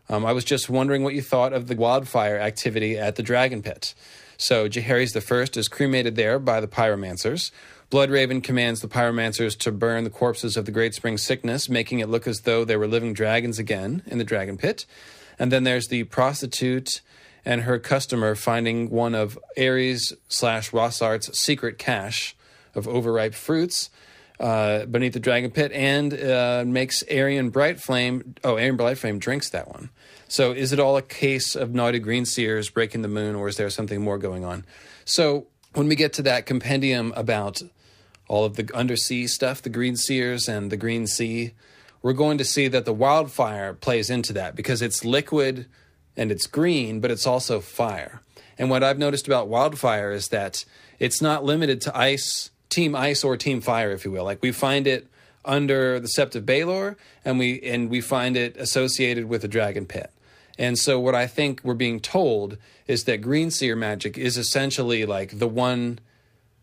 Um, I was just wondering what you thought of the wildfire activity at the Dragon Pit. So the First is cremated there by the pyromancers. Bloodraven commands the pyromancers to burn the corpses of the Great Spring Sickness, making it look as though they were living dragons again in the Dragon Pit. And then there's the prostitute and her customer finding one of Aerys slash Rossart's secret cache of overripe fruits uh, beneath the dragon pit and uh, makes Aerion Brightflame. Oh, Aerion Brightflame drinks that one. So is it all a case of naughty green seers breaking the moon, or is there something more going on? So when we get to that compendium about all of the undersea stuff, the green seers and the green sea, we're going to see that the wildfire plays into that because it's liquid and it's green, but it's also fire. And what I've noticed about wildfire is that it's not limited to ice, team ice or team fire, if you will. Like we find it under the Sept of Baelor, and we and we find it associated with the Dragon Pit. And so, what I think we're being told is that Green Seer magic is essentially like the one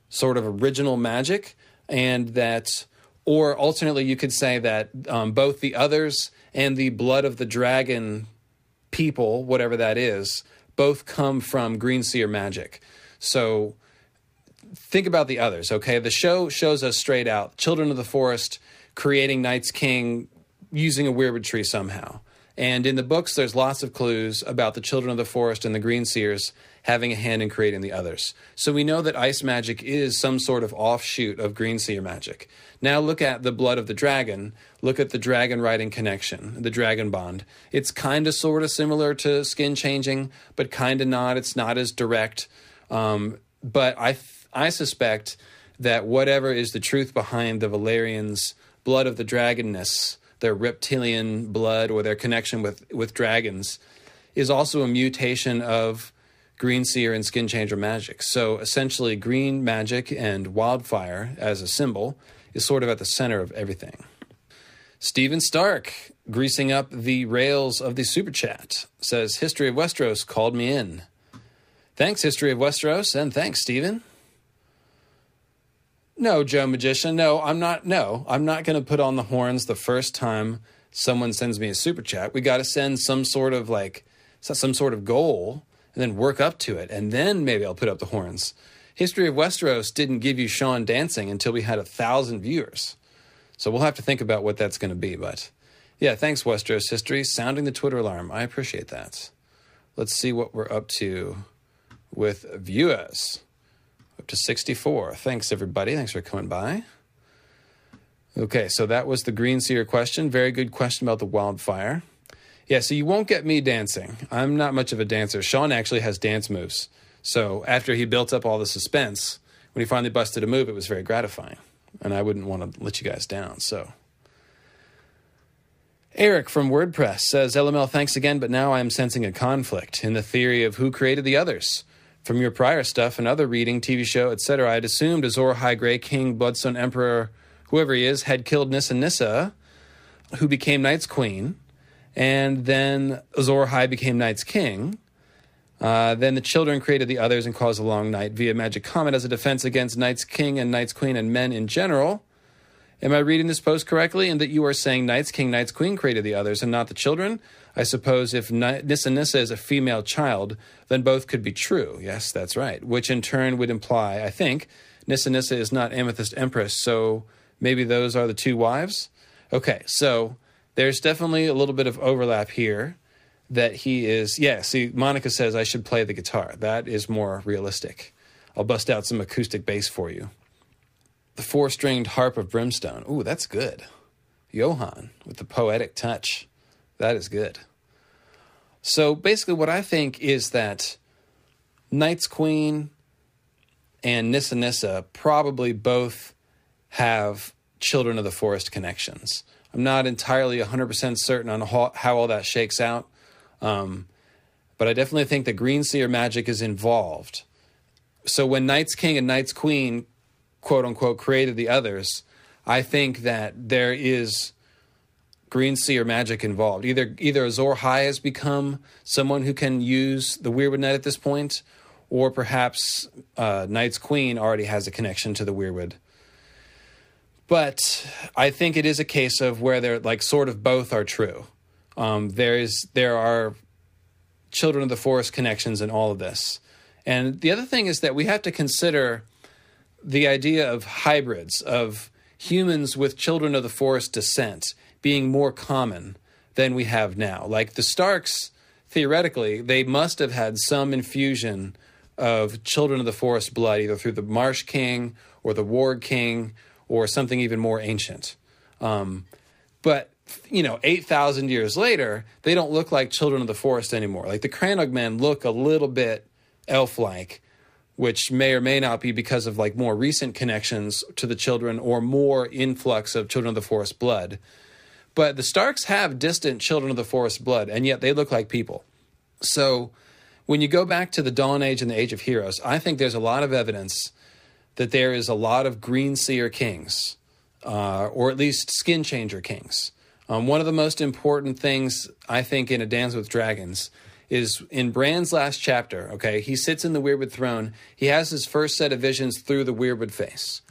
sort of original magic, and that, or alternately, you could say that um, both the others and the blood of the dragon people, whatever that is, both come from Green Seer magic. So, think about the others, okay? The show shows us straight out Children of the Forest creating Night's King using a Weirwood tree somehow. And in the books, there's lots of clues about the children of the forest and the green seers having a hand in creating the others. So we know that ice magic is some sort of offshoot of green seer magic. Now look at the blood of the dragon. Look at the dragon riding connection, the dragon bond. It's kind of sort of similar to skin changing, but kind of not. It's not as direct. Um, but I, I suspect that whatever is the truth behind the Valyrian's blood of the dragonness their reptilian blood or their connection with, with dragons is also a mutation of green seer and skin changer magic. So essentially, green magic and wildfire as a symbol is sort of at the center of everything. Stephen Stark, greasing up the rails of the super chat, says History of Westeros called me in. Thanks, History of Westeros, and thanks, Stephen. No, Joe Magician. No, I'm not. No, I'm not going to put on the horns the first time someone sends me a super chat. We got to send some sort of like some sort of goal and then work up to it, and then maybe I'll put up the horns. History of Westeros didn't give you Sean dancing until we had a thousand viewers, so we'll have to think about what that's going to be. But yeah, thanks Westeros History sounding the Twitter alarm. I appreciate that. Let's see what we're up to with viewers up to 64. Thanks, everybody. Thanks for coming by. Okay, so that was the Green Seer question. Very good question about the wildfire. Yeah, so you won't get me dancing. I'm not much of a dancer. Sean actually has dance moves. So after he built up all the suspense, when he finally busted a move, it was very gratifying. And I wouldn't want to let you guys down. So Eric from WordPress says, LML, thanks again, but now I am sensing a conflict in the theory of who created the others. From your prior stuff and other reading, TV show, etc., I'd assumed Azor Ahai Grey King, Bloodstone Emperor, whoever he is, had killed Nissa Nissa, who became Night's Queen, and then Azor Ahai became Night's King. Uh, then the children created the others and caused a long night via magic comet as a defense against Night's King and Night's Queen and men in general. Am I reading this post correctly in that you are saying Night's King, Night's Queen created the others and not the children? I suppose if Nissa Nissa is a female child, then both could be true. Yes, that's right. Which in turn would imply, I think, Nissa Nissa is not Amethyst Empress, so maybe those are the two wives? Okay, so there's definitely a little bit of overlap here that he is. Yeah, see, Monica says I should play the guitar. That is more realistic. I'll bust out some acoustic bass for you. The four stringed harp of brimstone. Ooh, that's good. Johann with the poetic touch. That is good. So basically, what I think is that Night's Queen and Nissa Nissa probably both have Children of the Forest connections. I'm not entirely 100% certain on how, how all that shakes out, um, but I definitely think that Green Seer magic is involved. So when Night's King and Night's Queen quote unquote created the others, I think that there is green seer magic involved. Either either Azor Ahai has become someone who can use the Weirwood Net at this point, or perhaps uh, Night's Queen already has a connection to the Weirwood. But I think it is a case of where they're like sort of both are true. Um, there is there are children of the forest connections in all of this. And the other thing is that we have to consider the idea of hybrids, of humans with children of the forest descent being more common than we have now. Like the Starks, theoretically, they must have had some infusion of children of the forest blood, either through the Marsh King or the Warg King or something even more ancient. Um, but you know, 8,000 years later, they don't look like children of the forest anymore. Like the Crannog men look a little bit elf like, which may or may not be because of like more recent connections to the children or more influx of children of the forest blood. But the Starks have distant children of the forest blood, and yet they look like people. So when you go back to the Dawn Age and the Age of Heroes, I think there's a lot of evidence that there is a lot of green seer kings, uh, or at least skin changer kings. Um, one of the most important things I think in A Dance with Dragons is in Bran's last chapter, okay, he sits in the Weirwood throne. He has his first set of visions through the Weirwood face.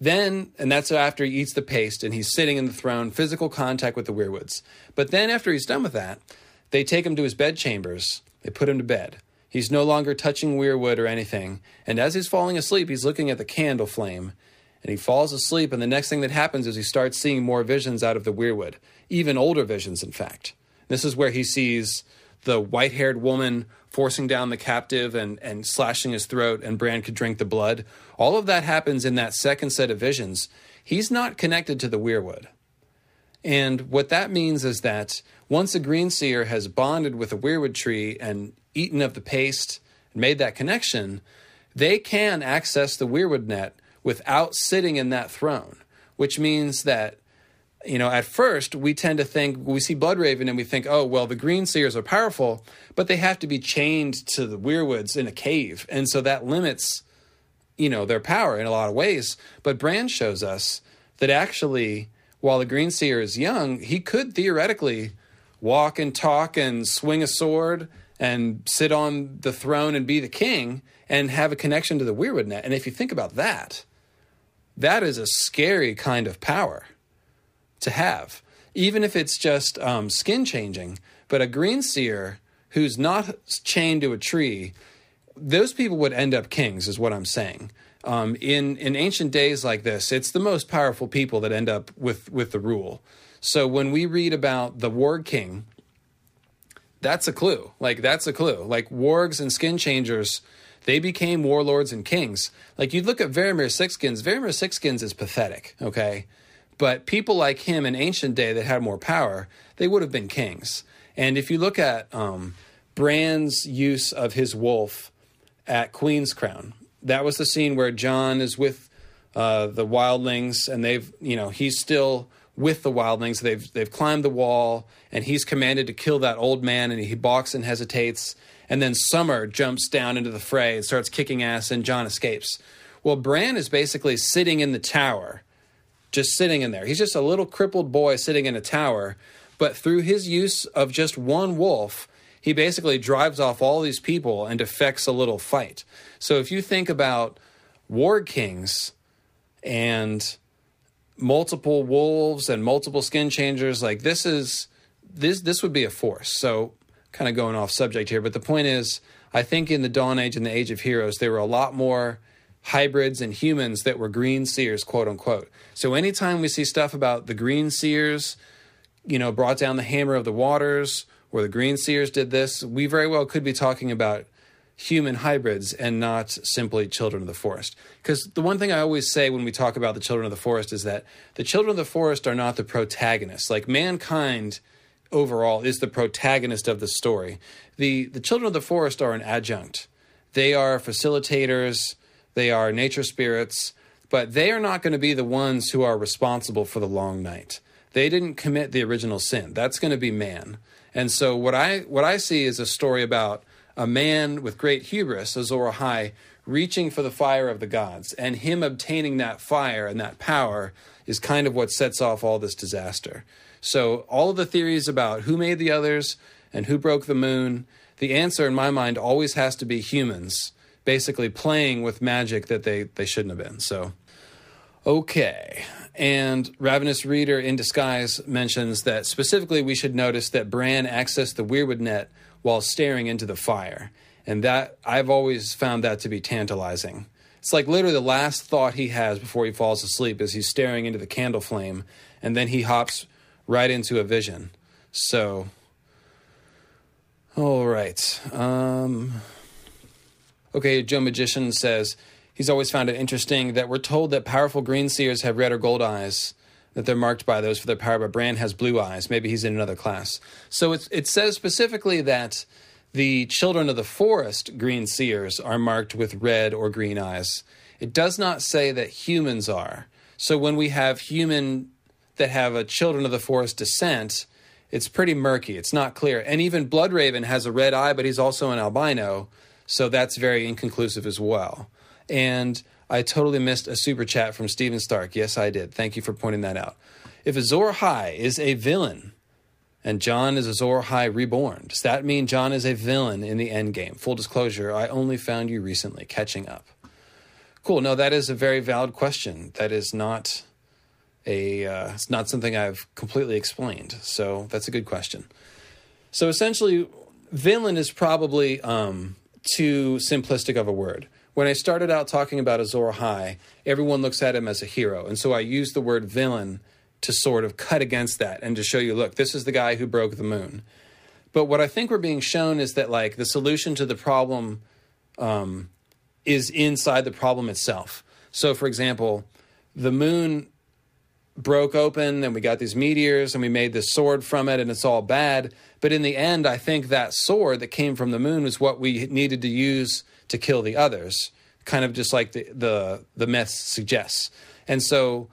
Then, and that's after he eats the paste and he's sitting in the throne, physical contact with the Weirwoods. But then, after he's done with that, they take him to his bedchambers, they put him to bed. He's no longer touching Weirwood or anything, and as he's falling asleep, he's looking at the candle flame. And he falls asleep, and the next thing that happens is he starts seeing more visions out of the Weirwood, even older visions, in fact. This is where he sees the white haired woman forcing down the captive and, and slashing his throat, and Bran could drink the blood. All of that happens in that second set of visions. He's not connected to the Weirwood. And what that means is that once a green seer has bonded with a weirwood tree and eaten of the paste and made that connection, they can access the weirwood net without sitting in that throne, which means that you know, at first we tend to think we see Bloodraven and we think, oh, well, the Green Seers are powerful, but they have to be chained to the Weirwoods in a cave, and so that limits, you know, their power in a lot of ways. But Bran shows us that actually, while the Green Seer is young, he could theoretically walk and talk and swing a sword and sit on the throne and be the king and have a connection to the Weirwood net. And if you think about that, that is a scary kind of power to have, even if it's just um, skin changing. But a green seer who's not chained to a tree, those people would end up kings, is what I'm saying. Um, in in ancient days like this, it's the most powerful people that end up with with the rule. So when we read about the warg king, that's a clue. Like that's a clue. Like wargs and skin changers, they became warlords and kings. Like you look at Varamir Sixskins, Varamir Sixskins is pathetic. Okay, but people like him in ancient day that had more power, they would have been kings. And if you look at um, Bran's use of his wolf at Queen's Crown, that was the scene where Jon is with uh, the wildlings, and they've, you know, he's still with the wildlings. They've they've climbed the wall, and he's commanded to kill that old man, and he balks and hesitates. And then Summer jumps down into the fray and starts kicking ass, and Jon escapes. Well, Bran is basically sitting in the tower just sitting in there. He's just a little crippled boy sitting in a tower, but through his use of just one wolf, he basically drives off all these people and effects a little fight. So if you think about warg kings and multiple wolves and multiple skin changers. Like this is this this would be a force. So kind of going off subject here, but the point is, I think in the Dawn Age and the Age of Heroes, there were a lot more hybrids and humans that were green seers, quote unquote. So anytime we see stuff about the green seers, you know, brought down the hammer of the waters, or the green seers did this, we very well could be talking about human hybrids and not simply children of the forest. Because the one thing I always say when we talk about the children of the forest is that the children of the forest are not the protagonists. Like mankind overall is the protagonist of the story. The the children of the forest are an adjunct. They are facilitators, they are nature spirits, but they are not going to be the ones who are responsible for the long night. They didn't commit the original sin. That's going to be man. And so what I what I see is a story about a man with great hubris, Azor Ahai, reaching for the fire of the gods, and him obtaining that fire and that power is kind of what sets off all this disaster. So all of the theories about who made the others and who broke the moon, the answer in my mind always has to be humans, basically playing with magic that they, they shouldn't have been. So okay. And Ravenous Reader in Disguise mentions that specifically we should notice that Bran accessed the Weirwood net while staring into the fire. And that I've always found that to be tantalizing. It's like literally the last thought he has before he falls asleep is he's staring into the candle flame, and then he hops right into a vision. So, all right. Um, okay, Joe Magician says he's always found it interesting that we're told that powerful green seers have red or gold eyes that they're marked by those for their power, but Bran has blue eyes. Maybe he's in another class. So it, it says specifically that the children of the forest, green seers, are marked with red or green eyes. It does not say that humans are. So when we have human that have a children of the forest descent, it's pretty murky. It's not clear. And even Bloodraven has a red eye, but he's also an albino. So that's very inconclusive as well. And I totally missed a super chat from Steven Stark. Yes, I did. Thank you for pointing that out. If Azor Ahai is a villain and Jon is Azor Ahai reborn, does that mean Jon is a villain in the end game? Full disclosure, I only found you recently, catching up. Cool. No, that is a very valid question. That is not a uh, it's not something I've completely explained. So that's a good question. So essentially, villain is probably um, too simplistic of a word when I started out talking about Azor Ahai, everyone looks at him as a hero. And so I use the word villain to sort of cut against that and to show you look, this is the guy who broke the moon. But what I think we're being shown is that, like, the solution to the problem um, is inside the problem itself. So, for example, the moon broke open and we got these meteors and we made this sword from it and it's all bad. But in the end, I think that sword that came from the moon was what we needed to use to kill the others, kind of just like the the, the myth suggests. And so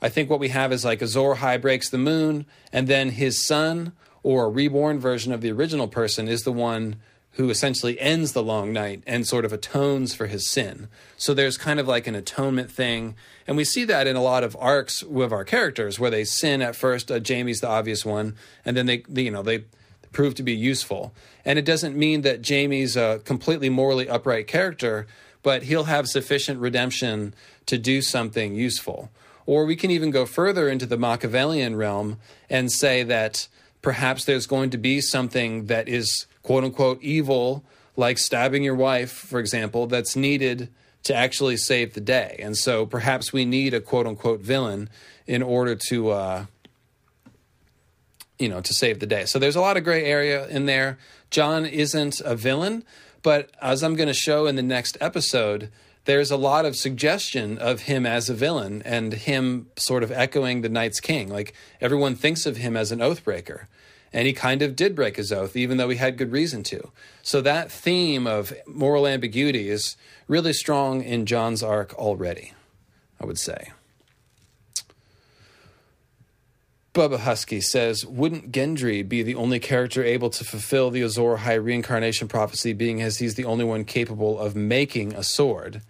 I think what we have is like Azor Ahai breaks the moon, and then his son or a reborn version of the original person is the one who essentially ends the long night and sort of atones for his sin. So there's kind of like an atonement thing. And we see that in a lot of arcs with our characters where they sin at first. Uh, Jaime's the obvious one. And then they, they, you know, they prove to be useful. And it doesn't mean that Jaime's a completely morally upright character, but he'll have sufficient redemption to do something useful. Or we can even go further into the Machiavellian realm and say that perhaps there's going to be something that is quote unquote evil, like stabbing your wife, for example, that's needed to actually save the day. And so perhaps we need a quote unquote villain in order to, uh, you know, to save the day. So there's a lot of gray area in there. Jon isn't a villain, but as I'm going to show in the next episode, there's a lot of suggestion of him as a villain and him sort of echoing the Night's King. Like everyone thinks of him as an oathbreaker. And he kind of did break his oath, even though he had good reason to. So that theme of moral ambiguity is really strong in Jon's arc already, I would say. Bubba Husky says, Wouldn't Gendry be the only character able to fulfill the Azor Ahai reincarnation prophecy, being as he's the only one capable of making a sword?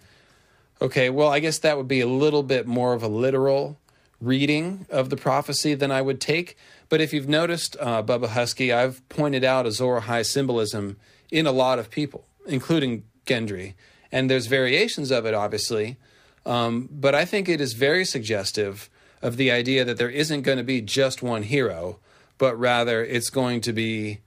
Okay, well, I guess that would be a little bit more of a literal reading of the prophecy than I would take. But if you've noticed, uh, Bubba Husky, I've pointed out Azor Ahai symbolism in a lot of people, including Gendry. And there's variations of it, obviously. Um, but I think it is very suggestive of the idea that there isn't going to be just one hero, but rather it's going to be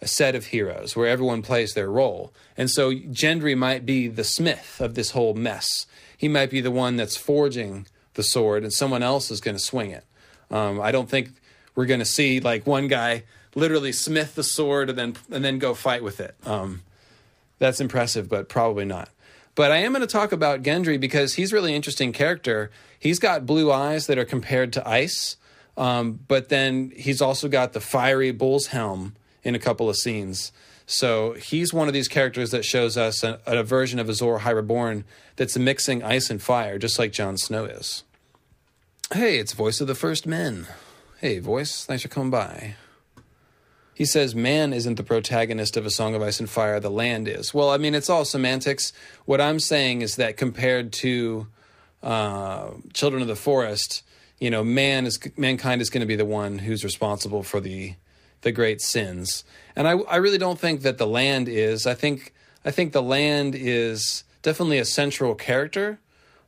a set of heroes where everyone plays their role. And so Gendry might be the smith of this whole mess. He might be the one that's forging the sword, and someone else is going to swing it. Um, I don't think we're going to see like one guy literally smith the sword and then and then go fight with it. Um, that's impressive, but probably not. But I am going to talk about Gendry because he's really interesting character. He's got blue eyes that are compared to ice, um, but then he's also got the fiery bull's helm in a couple of scenes. So he's one of these characters that shows us a, a version of Azor Ahai Reborn that's mixing ice and fire, just like Jon Snow is. Hey, it's Voice of the First Men. Hey, Voice, thanks for coming by. He says man isn't the protagonist of A Song of Ice and Fire, the land is. Well, I mean, it's all semantics. What I'm saying is that compared to uh, Children of the Forest, you know, man is mankind is going to be the one who's responsible for the the great sins. And I, I really don't think that the land is. I think I think the land is definitely a central character,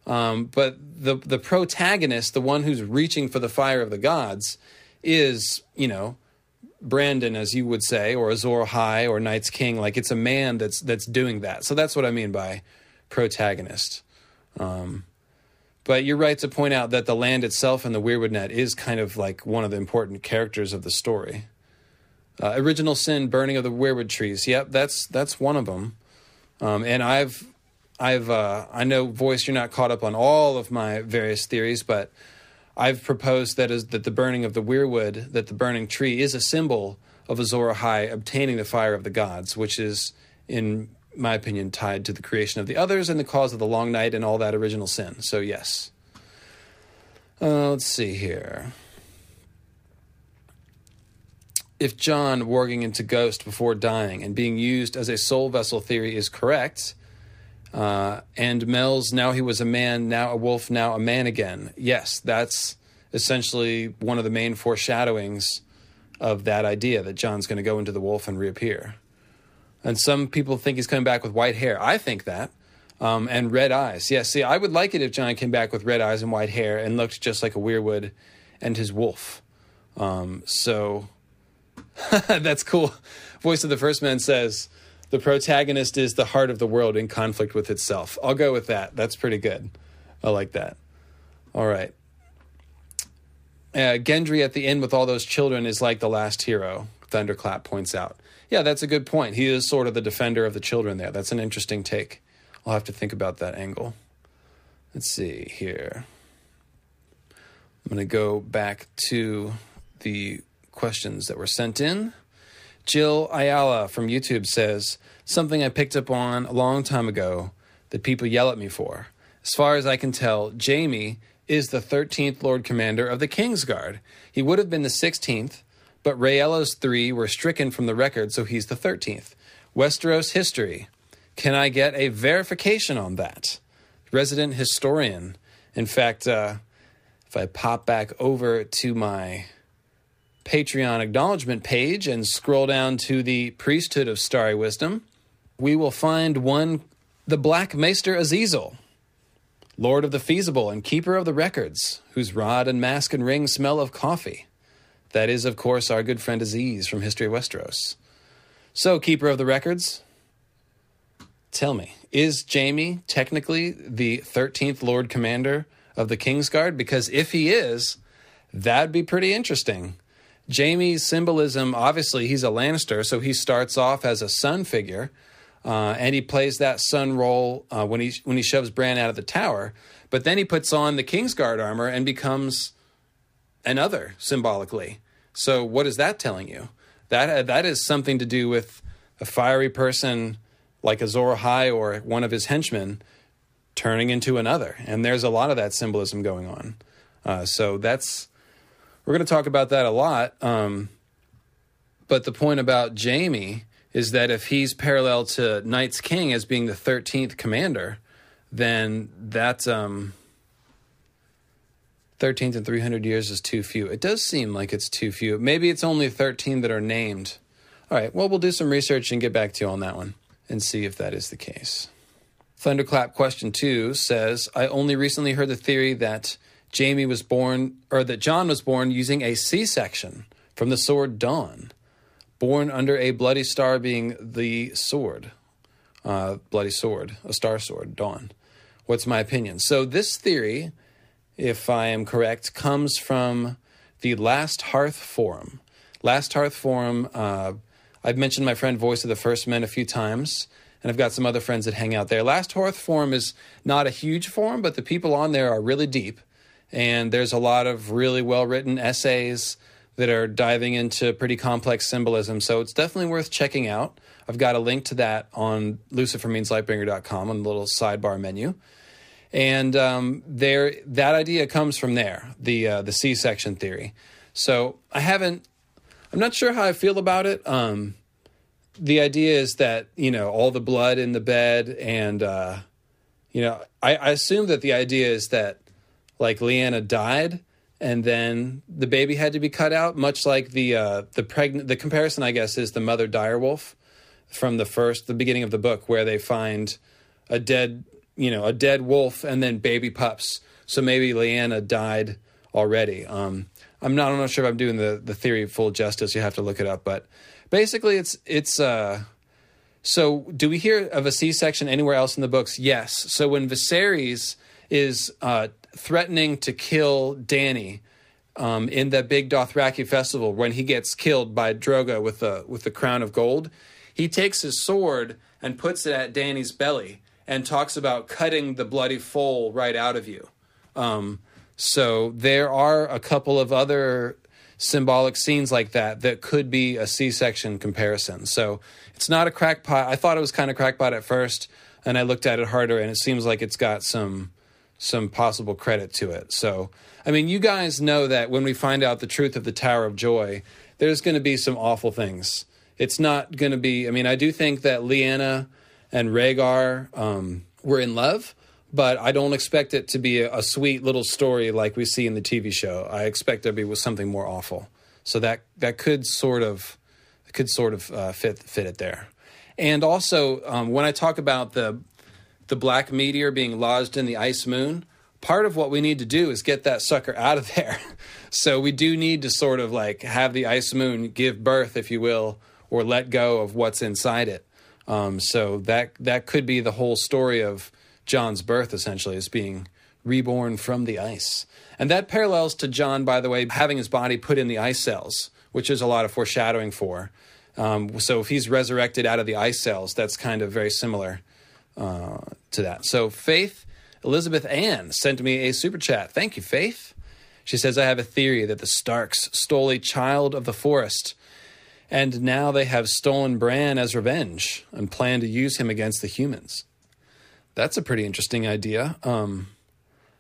um, but the the protagonist, the one who's reaching for the fire of the gods, is you know Brandon, as you would say, or Azor Ahai or Night's King. Like it's a man that's that's doing that. So that's what I mean by protagonist. Um, but you're right to point out that the land itself and the Weirwood Net is kind of like one of the important characters of the story. Uh, original sin, burning of the weirwood trees. Yep, that's that's one of them. Um, and I've I've uh, I know voice you're not caught up on all of my various theories, but I've proposed that is that the burning of the weirwood, that the burning tree is a symbol of Azor Ahai obtaining the fire of the gods, which is, in my opinion, tied to the creation of the others and the cause of the long night and all that original sin. So yes. Uh, let's see here. If Jon warging into Ghost before dying and being used as a soul vessel theory is correct, uh, and Mel's now he was a man, now a wolf, now a man again. Yes, that's essentially one of the main foreshadowings of that idea that Jon's going to go into the wolf and reappear. And some people think he's coming back with white hair. I think that. Um, and red eyes. Yeah, see, I would like it if Jon came back with red eyes and white hair and looked just like a Weirwood and his wolf. Um, so *laughs* that's cool. Voice of the First Man says, the protagonist is the heart of the world in conflict with itself. I'll go with that. That's pretty good. I like that. All right. Uh, Gendry at the end with all those children is like the last hero, Thunderclap points out. Yeah, that's a good point. He is sort of the defender of the children there. That's an interesting take. I'll have to think about that angle. Let's see here. I'm going to go back to the questions that were sent in. Jill Ayala from YouTube says, Something I picked up on a long time ago that people yell at me for. As far as I can tell, Jaime is the 13th Lord Commander of the Kingsguard. He would have been the 16th, but Rhaella's three were stricken from the record, so he's the 13th. Westeros history. Can I get a verification on that? Resident historian. In fact, uh, if I pop back over to my Patreon acknowledgement page and scroll down to the priesthood of starry wisdom, we will find one, the Black Maester Azazel, Lord of the Feasible and Keeper of the Records, whose rod and mask and ring smell of coffee. That is, of course, our good friend Aziz from History of Westeros. So, Keeper of the Records, tell me, is Jaime technically the 13th Lord Commander of the Kingsguard? Because if he is, that'd be pretty interesting. Jaime's symbolism, obviously, he's a Lannister, so he starts off as a sun figure, uh, and he plays that sun role uh, when he when he shoves Bran out of the tower. But then he puts on the Kingsguard armor and becomes another symbolically. So what is that telling you? That uh, that is something to do with a fiery person like Azor Ahai or one of his henchmen turning into another, and there's a lot of that symbolism going on. Uh, so that's we're going to talk about that a lot. Um, but the point about Jaime is that if he's parallel to Night's King as being the 13th commander, then that um, 13th in 300 years is too few. It does seem like it's too few. Maybe it's only 13 that are named. All right, well, we'll do some research and get back to you on that one and see if that is the case. Thunderclap question two says I only recently heard the theory that Jaime was born, or that Jon was born using a C section from the sword Dawn, born under a bloody star being the sword, uh, bloody sword, a star sword, Dawn. What's my opinion? So, this theory, if I am correct, comes from the Last Hearth Forum. Last Hearth Forum, uh, I've mentioned my friend Voice of the First Men a few times, and I've got some other friends that hang out there. Last Hearth Forum is not a huge forum, but the people on there are really deep, and there's a lot of really well written essays that are diving into pretty complex symbolism. So it's definitely worth checking out. I've got a link to that on lucifermeanslightbringer.com on the little sidebar menu. And um, there, that idea comes from there, the uh, the C section theory. So I haven't, I'm not sure how I feel about it. Um, the idea is that you know all the blood in the bed, and uh, you know I, I assume that the idea is that like Lyanna died, and then the baby had to be cut out, much like the uh, the pregnant. The comparison, I guess, is the mother direwolf from the first, the beginning of the book, where they find a dead, you know, a dead wolf and then baby pups. So maybe Lyanna died already. Um, I'm not, I'm not sure if I'm doing the the theory full justice. You have to look it up, but basically, it's it's. Uh, so, do we hear of a C-section anywhere else in the books? Yes. So when Viserys is uh, threatening to kill Dany um, in the big Dothraki festival when he gets killed by Drogo with the with the crown of gold. He takes his sword and puts it at Dany's belly and talks about cutting the bloody foal right out of you. Um, so there are a couple of other symbolic scenes like that that could be a C-section comparison. So it's not a crackpot. I thought it was kind of crackpot at first, and I looked at it harder, and it seems like it's got some some possible credit to it. So, I mean, you guys know that when we find out the truth of the Tower of Joy, there's going to be some awful things. It's not going to be. I mean, I do think that Lyanna and Rhaegar um, were in love, but I don't expect it to be a, a, sweet little story like we see in the TV show. I expect there to be something more awful. So that that could sort of could sort of uh, fit fit it there. And also, um, when I talk about the the black meteor being lodged in the ice moon, part of what we need to do is get that sucker *laughs* out of there. so we do need to sort of like have the ice moon give birth, if you will, or let go of what's inside it. Um, so that that could be the whole story of Jon's birth, essentially, as being reborn from the ice. And that parallels to Jon, by the way, having his body put in the ice cells, which is a lot of foreshadowing for. Um, so if he's resurrected out of the ice cells, that's kind of very similar uh, to that. So Faith Elizabeth Ann sent me a super chat. Thank you, Faith. She says, I have a theory that the Starks stole a child of the forest, and now they have stolen Bran as revenge and plan to use him against the humans. That's a pretty interesting idea. Um,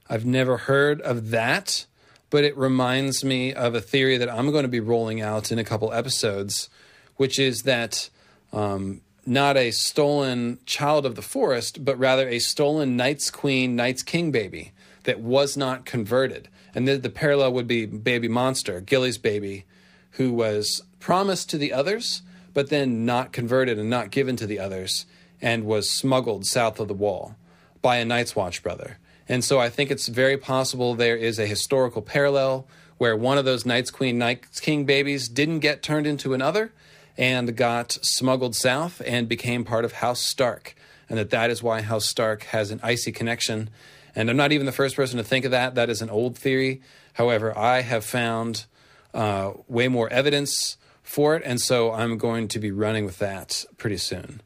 I've never heard of that, but it reminds me of a theory that I'm going to be rolling out in a couple episodes, which is that um, not a stolen child of the forest, but rather a stolen Night's Queen, Night's King baby that was not converted. And the, the parallel would be Baby Monster, Gilly's baby, who was promised to the others, but then not converted and not given to the others, and was smuggled south of the wall by a Night's Watch brother. And so I think it's very possible there is a historical parallel where one of those Night's Queen, Night's King babies didn't get turned into another, and got smuggled south and became part of House Stark. And that that is why House Stark has an icy connection. And I'm not even the first person to think of that. That is an old theory. However, I have found uh, way more evidence for it, and so I'm going to be running with that pretty soon.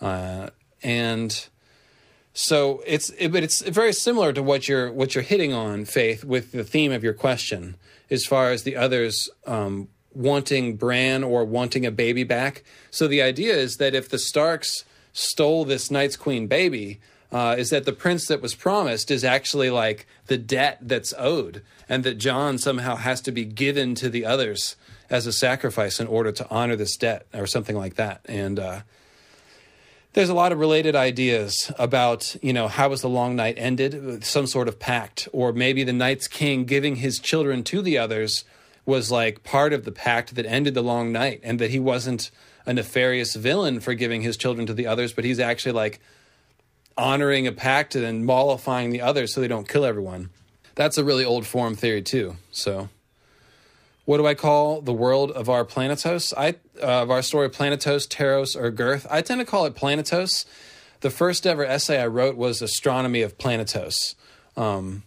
Uh, and so it's it, but it's very similar to what you're what you're hitting on, Faith, with the theme of your question, as far as the others um, wanting Bran or wanting a baby back. So the idea is that if the Starks stole this Night's Queen baby, uh, is that the prince that was promised is actually like the debt that's owed, and that Jon somehow has to be given to the others as a sacrifice in order to honor this debt, or something like that. And uh, there's a lot of related ideas about, you know, how was the long night ended, some sort of pact, or maybe the Night's King giving his children to the others was like part of the pact that ended the long night and that he wasn't a nefarious villain for giving his children to the others, but he's actually like honoring a pact and then mollifying the others so they don't kill everyone. That's a really old form theory too. So, what do I call the world of our planetos? I uh, of our story planetos, Teros, or Girth. I tend to call it planetos. The first ever essay I wrote was astronomy of planetos. Um,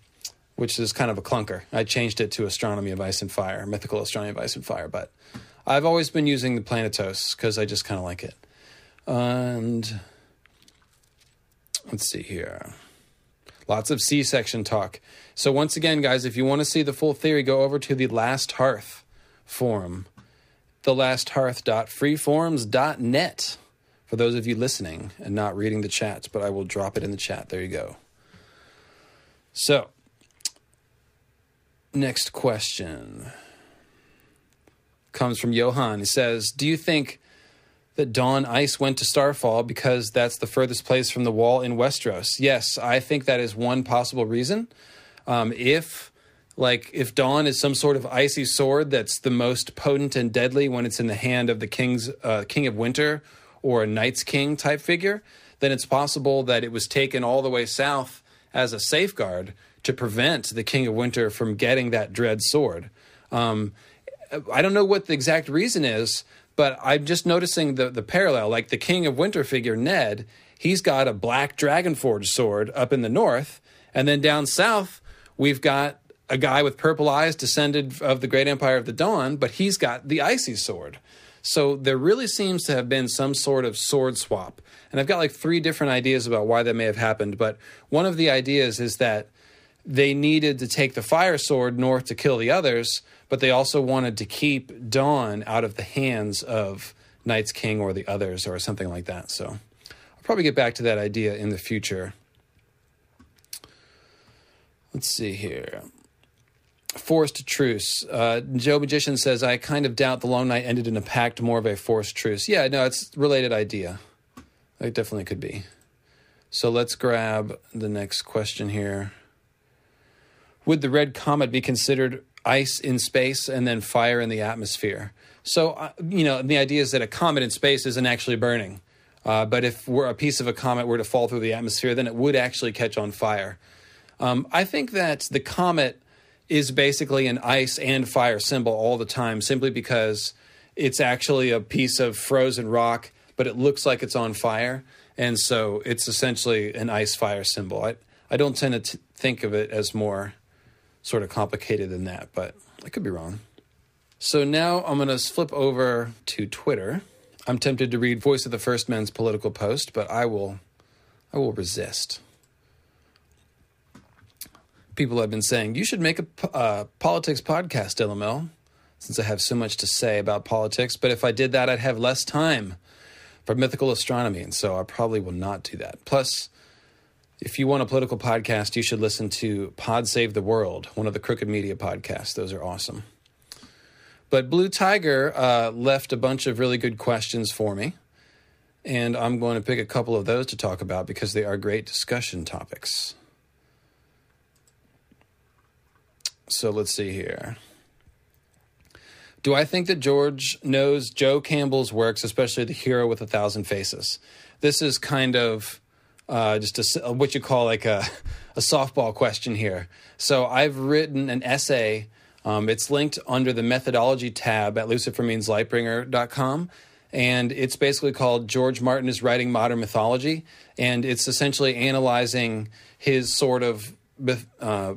which is kind of a clunker. I changed it to Astronomy of Ice and Fire, Mythical Astronomy of Ice and Fire, but I've always been using the Planetos because I just kind of like it. And let's see here. Lots of C section talk. So, once again, guys, if you want to see the full theory, go over to the Last Hearth forum, thelasthearth.freeforums.net for those of you listening and not reading the chats, but I will drop it in the chat. There you go. So, Next question comes from Johan. He says, Do you think that Dawn Ice went to Starfall because that's the furthest place from the wall in Westeros? Yes, I think that is one possible reason. Um, if like if Dawn is some sort of icy sword that's the most potent and deadly when it's in the hand of the king's uh, king of winter or a Night's King type figure, then it's possible that it was taken all the way south as a safeguard to prevent the King of Winter from getting that dread sword. Um, I don't know what the exact reason is, but I'm just noticing the the parallel. Like the King of Winter figure, Ned, he's got a black Dragonforge sword up in the north, and then down south we've got a guy with purple eyes, descended of the Great Empire of the Dawn, but he's got the icy sword. So there really seems to have been some sort of sword swap. And I've got like three different ideas about why that may have happened. But one of the ideas is that they needed to take the fire sword north to kill the others, but they also wanted to keep Dawn out of the hands of Night's King or the others or something like that. So I'll probably get back to that idea in the future. Let's see here. Forced truce. Uh, Joe Magician says, I kind of doubt the long night ended in a pact, more of a forced truce. Yeah, no, it's related idea. It definitely could be. So let's grab the next question here would the red comet be considered ice in space and then fire in the atmosphere? So, uh, you know, the idea is that a comet in space isn't actually burning. Uh, but if a piece of a comet were to fall through the atmosphere, then it would actually catch on fire. Um, I think that the comet is basically an ice and fire symbol all the time, simply because it's actually a piece of frozen rock, but it looks like it's on fire. And so it's essentially an ice fire symbol. I, I don't tend to t- think of it as more sort of complicated than that, but I could be wrong. So now I'm going to flip over to Twitter. I'm tempted to read Voice of the First Men's political post, but I will I will resist. People have been saying you should make a uh, politics podcast, LML, since I have so much to say about politics. But if I did that, I'd have less time for mythical astronomy, and so I probably will not do that. Plus, if you want a political podcast, you should listen to Pod Save the World, one of the Crooked Media podcasts. Those are awesome. But Blue Tiger uh, left a bunch of really good questions for me. And I'm going to pick a couple of those to talk about because they are great discussion topics. So let's see here. Do I think that George knows Joe Campbell's works, especially The Hero with a Thousand Faces? This is kind of uh, just a, what you call like a, *laughs* a softball question here. So I've written an essay. Um, it's linked under the methodology tab at lucifermeanslightbringer.com. And it's basically called George Martin is Writing Modern Mythology. And it's essentially analyzing his sort of uh,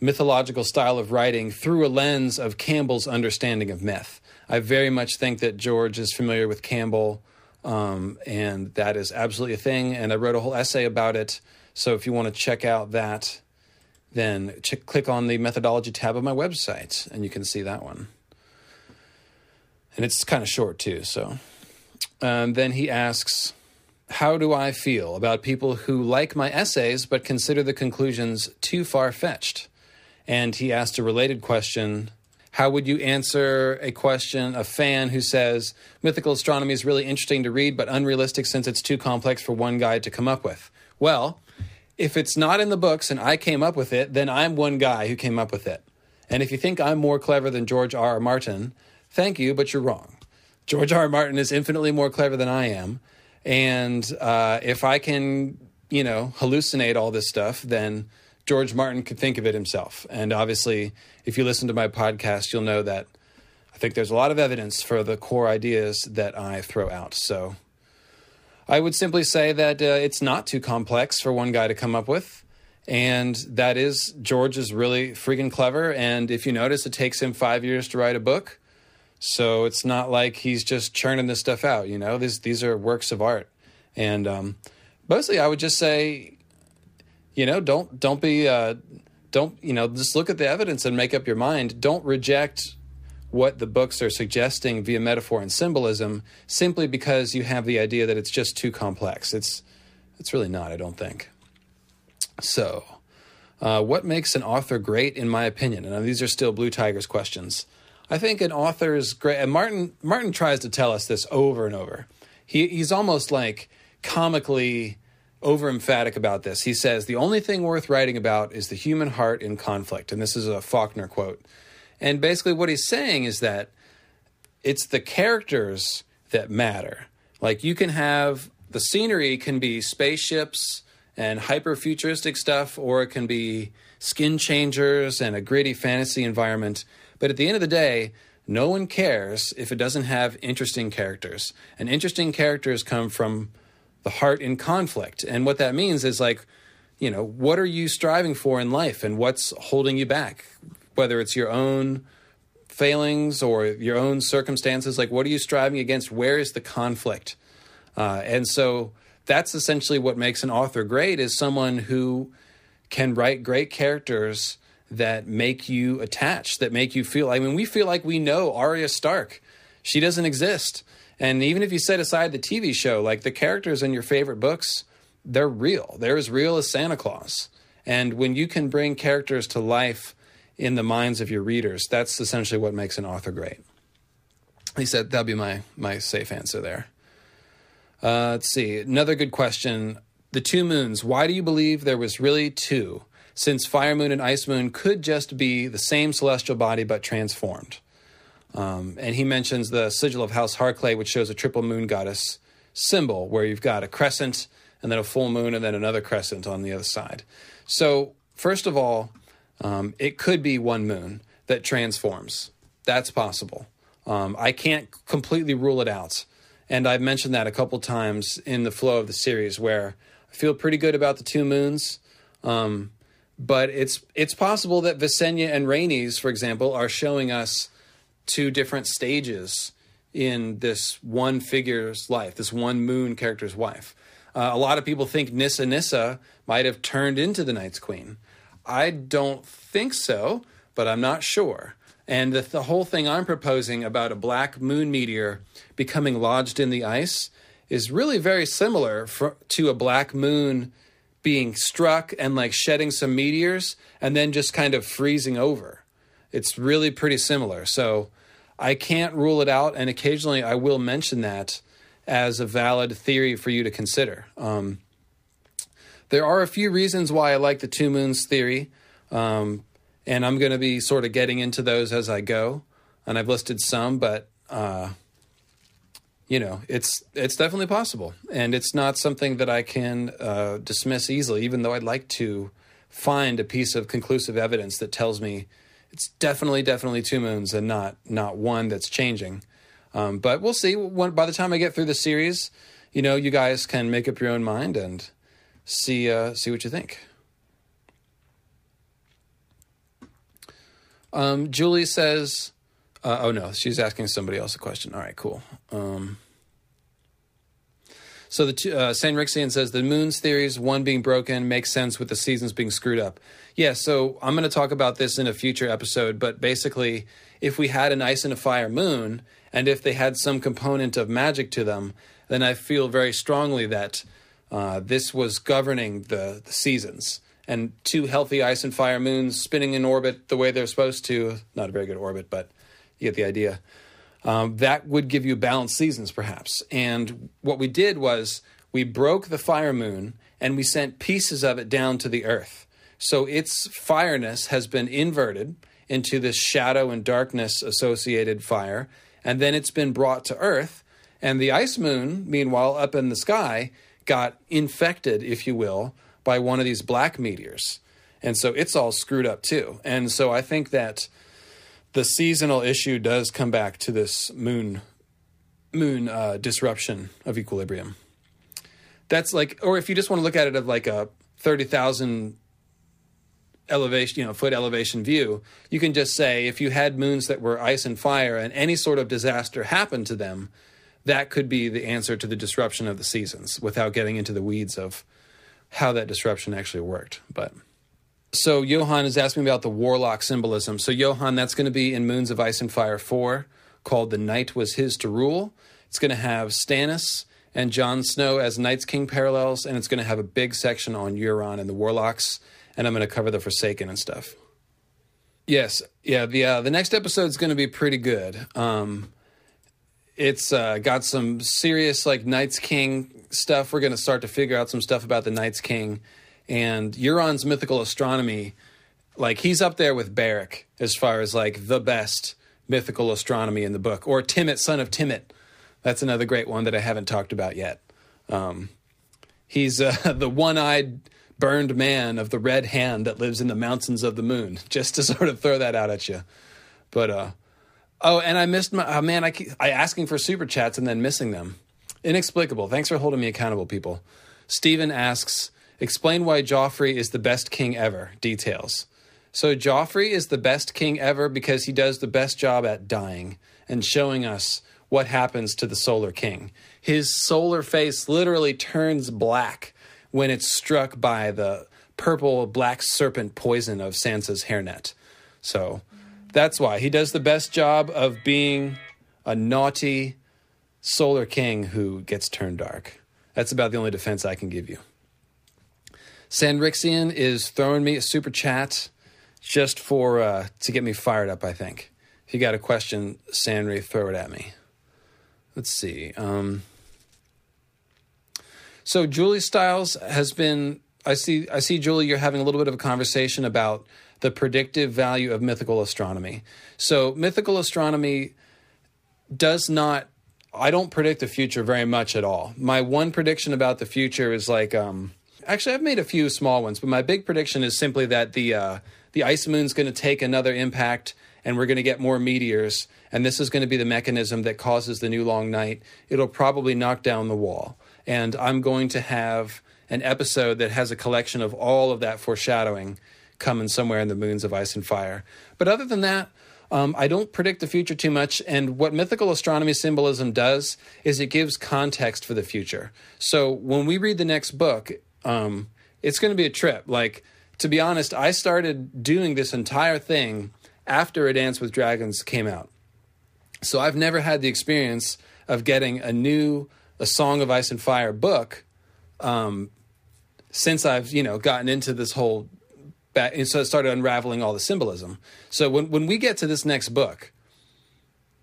mythological style of writing through a lens of Campbell's understanding of myth. I very much think that George is familiar with Campbell um, and that is absolutely a thing. And I wrote a whole essay about it. So if you want to check out that, then ch- click on the methodology tab of my website and you can see that one. And it's kind of short too. So um, then he asks, How do I feel about people who like my essays but consider the conclusions too far fetched? And he asked a related question how would you answer a question, a fan who says, mythical astronomy is really interesting to read, but unrealistic since it's too complex for one guy to come up with? Well, if it's not in the books and I came up with it, then I'm one guy who came up with it. And if you think I'm more clever than George R. R. Martin, thank you, but you're wrong. George R. R. Martin is infinitely more clever than I am. And uh, if I can, you know, hallucinate all this stuff, then George Martin could think of it himself. And obviously, if you listen to my podcast, you'll know that I think there's a lot of evidence for the core ideas that I throw out. So I would simply say that uh, it's not too complex for one guy to come up with. And that is, George is really freaking clever. And if you notice, it takes him five years to write a book. So it's not like he's just churning this stuff out. You know, these these are works of art. And um, mostly, I would just say, you know, don't don't be uh, don't you know just look at the evidence and make up your mind. Don't reject what the books are suggesting via metaphor and symbolism simply because you have the idea that it's just too complex. It's it's really not. I don't think. So, uh, what makes an author great, in my opinion? And these are still Blue Tigers questions. I think an author is great. And Martin Martin tries to tell us this over and over. He he's almost like comically over emphatic about this. He says the only thing worth writing about is the human heart in conflict, and this is a Faulkner quote. And basically, what he's saying is that it's the characters that matter. Like you can have the scenery can be spaceships and hyper futuristic stuff, or it can be skin changers and a gritty fantasy environment. But at the end of the day, no one cares if it doesn't have interesting characters. And interesting characters come from the heart in conflict. And what that means is like, you know, what are you striving for in life and what's holding you back? Whether it's your own failings or your own circumstances, like what are you striving against? Where is the conflict? Uh, and so that's essentially what makes an author great is someone who can write great characters that make you attached, that make you feel. I mean, we feel like we know Arya Stark. She doesn't exist. And even if you set aside the TV show, like the characters in your favorite books, they're real. They're as real as Santa Claus. And when you can bring characters to life in the minds of your readers, that's essentially what makes an author great. He said that'd be my my safe answer there. Uh, let's see. Another good question. The two moons. Why do you believe there was really two? Since Fire Moon and Ice Moon could just be the same celestial body but transformed. Um, and he mentions the sigil of House Harclay, which shows a triple moon goddess symbol, where you've got a crescent and then a full moon and then another crescent on the other side. So, first of all, um, it could be one moon that transforms. That's possible. Um, I can't completely rule it out. And I've mentioned that a couple times in the flow of the series where I feel pretty good about the two moons. Um, but it's it's possible that Visenya and Rhaenys, for example, are showing us two different stages in this one figure's life, this one moon character's wife. Uh, a lot of people think Nissa Nissa might have turned into the Night's Queen. I don't think so, but I'm not sure. And the, the, whole thing I'm proposing about a black moon meteor becoming lodged in the ice is really very similar for, to a black moon being struck and like shedding some meteors and then just kind of freezing over. It's really pretty similar. So I can't rule it out. And occasionally I will mention that as a valid theory for you to consider. Um, there are a few reasons why I like the two moons theory. Um, and I'm going to be sort of getting into those as I go. And I've listed some, but uh, you know, it's it's definitely possible, and it's not something that I can uh, dismiss easily. Even though I'd like to find a piece of conclusive evidence that tells me it's definitely definitely two moons and not not one that's changing. Um, but we'll see. When, by the time I get through the series, you know, you guys can make up your own mind and see uh, see what you think. Um, Julie says, uh, "Oh no, she's asking somebody else a question." All right, cool. Um, so the two, uh, Rixian says the moon's theories, one being broken, makes sense with the seasons being screwed up. Yeah, so I'm going to talk about this in a future episode, but basically, if we had an ice and a fire moon, and if they had some component of magic to them, then I feel very strongly that uh, this was governing the, the seasons and two healthy ice and fire moons spinning in orbit the way they're supposed to. Not a very good orbit, but you get the idea. Um, that would give you balanced seasons, perhaps. And what we did was we broke the fire moon and we sent pieces of it down to the earth. So its fireness has been inverted into this shadow and darkness associated fire, and then it's been brought to earth. And the ice moon, meanwhile, up in the sky, got infected, if you will, by one of these black meteors. and so it's all screwed up too. And so I think that the seasonal issue does come back to this moon moon uh, disruption of equilibrium. That's like, or if you just want to look at it of like a thirty thousand elevation, you know, foot elevation view, you can just say if you had moons that were ice and fire and any sort of disaster happened to them, that could be the answer to the disruption of the seasons without getting into the weeds of how that disruption actually worked. But so Johan is asking about the warlock symbolism. So Johan, that's going to be in Moons of Ice and Fire 4 called The Night Was His to Rule. It's going to have Stannis and Jon Snow as Night's King parallels, and it's going to have a big section on Euron and the Warlocks, and I'm going to cover the Forsaken and stuff. Yes, yeah, the uh, the next episode is going to be pretty good. Um, it's uh, got some serious like Night's King stuff. We're going to start to figure out some stuff about the Night's King and Euron's mythical astronomy. Like he's up there with Beric as far as like the best mythical astronomy in the book, or Timett, son of Timett. That's another great one that I haven't talked about yet. Um, he's uh, *laughs* the one-eyed burned man of the red hand that lives in the mountains of the moon. *laughs* Just to sort of throw that out at you, but uh, oh, and I missed my oh, man. I keep, I asking for super chats and then missing them. Inexplicable. Thanks for holding me accountable, people. Stephen asks, explain why Joffrey is the best king ever. Details. So Joffrey is the best king ever because he does the best job at dying and showing us what happens to the Solar King. His solar face literally turns black when it's struck by the purple black serpent poison of Sansa's hairnet. So that's why he does the best job of being a naughty Solar King who gets turned dark. That's about the only defense I can give you. Sandrixian is throwing me a super chat just for uh, to get me fired up. I think. If you got a question, Sandry, throw it at me. Let's see. Um, so Julie Stiles has been. I see. I see, Julie. You're having a little bit of a conversation about the predictive value of mythical astronomy. So mythical astronomy does not. I don't predict the future very much at all. My one prediction about the future is like. Um, actually, I've made a few small ones, but my big prediction is simply that the uh, the ice moon's going to take another impact and we're going to get more meteors and this is going to be the mechanism that causes the new long night. It'll probably knock down the wall. And i'm going to have an episode that has a collection of all of that foreshadowing coming somewhere in the moons of ice and fire. But other than that um, I don't predict the future too much, and what mythical astronomy symbolism does is it gives context for the future. So when we read the next book, um, it's going to be a trip. Like to be honest, I started doing this entire thing after A Dance with Dragons came out. So I've never had the experience of getting a new A Song of Ice and Fire book um, since I've, you know, gotten into this whole back and so I started unraveling all the symbolism. So when when we get to this next book,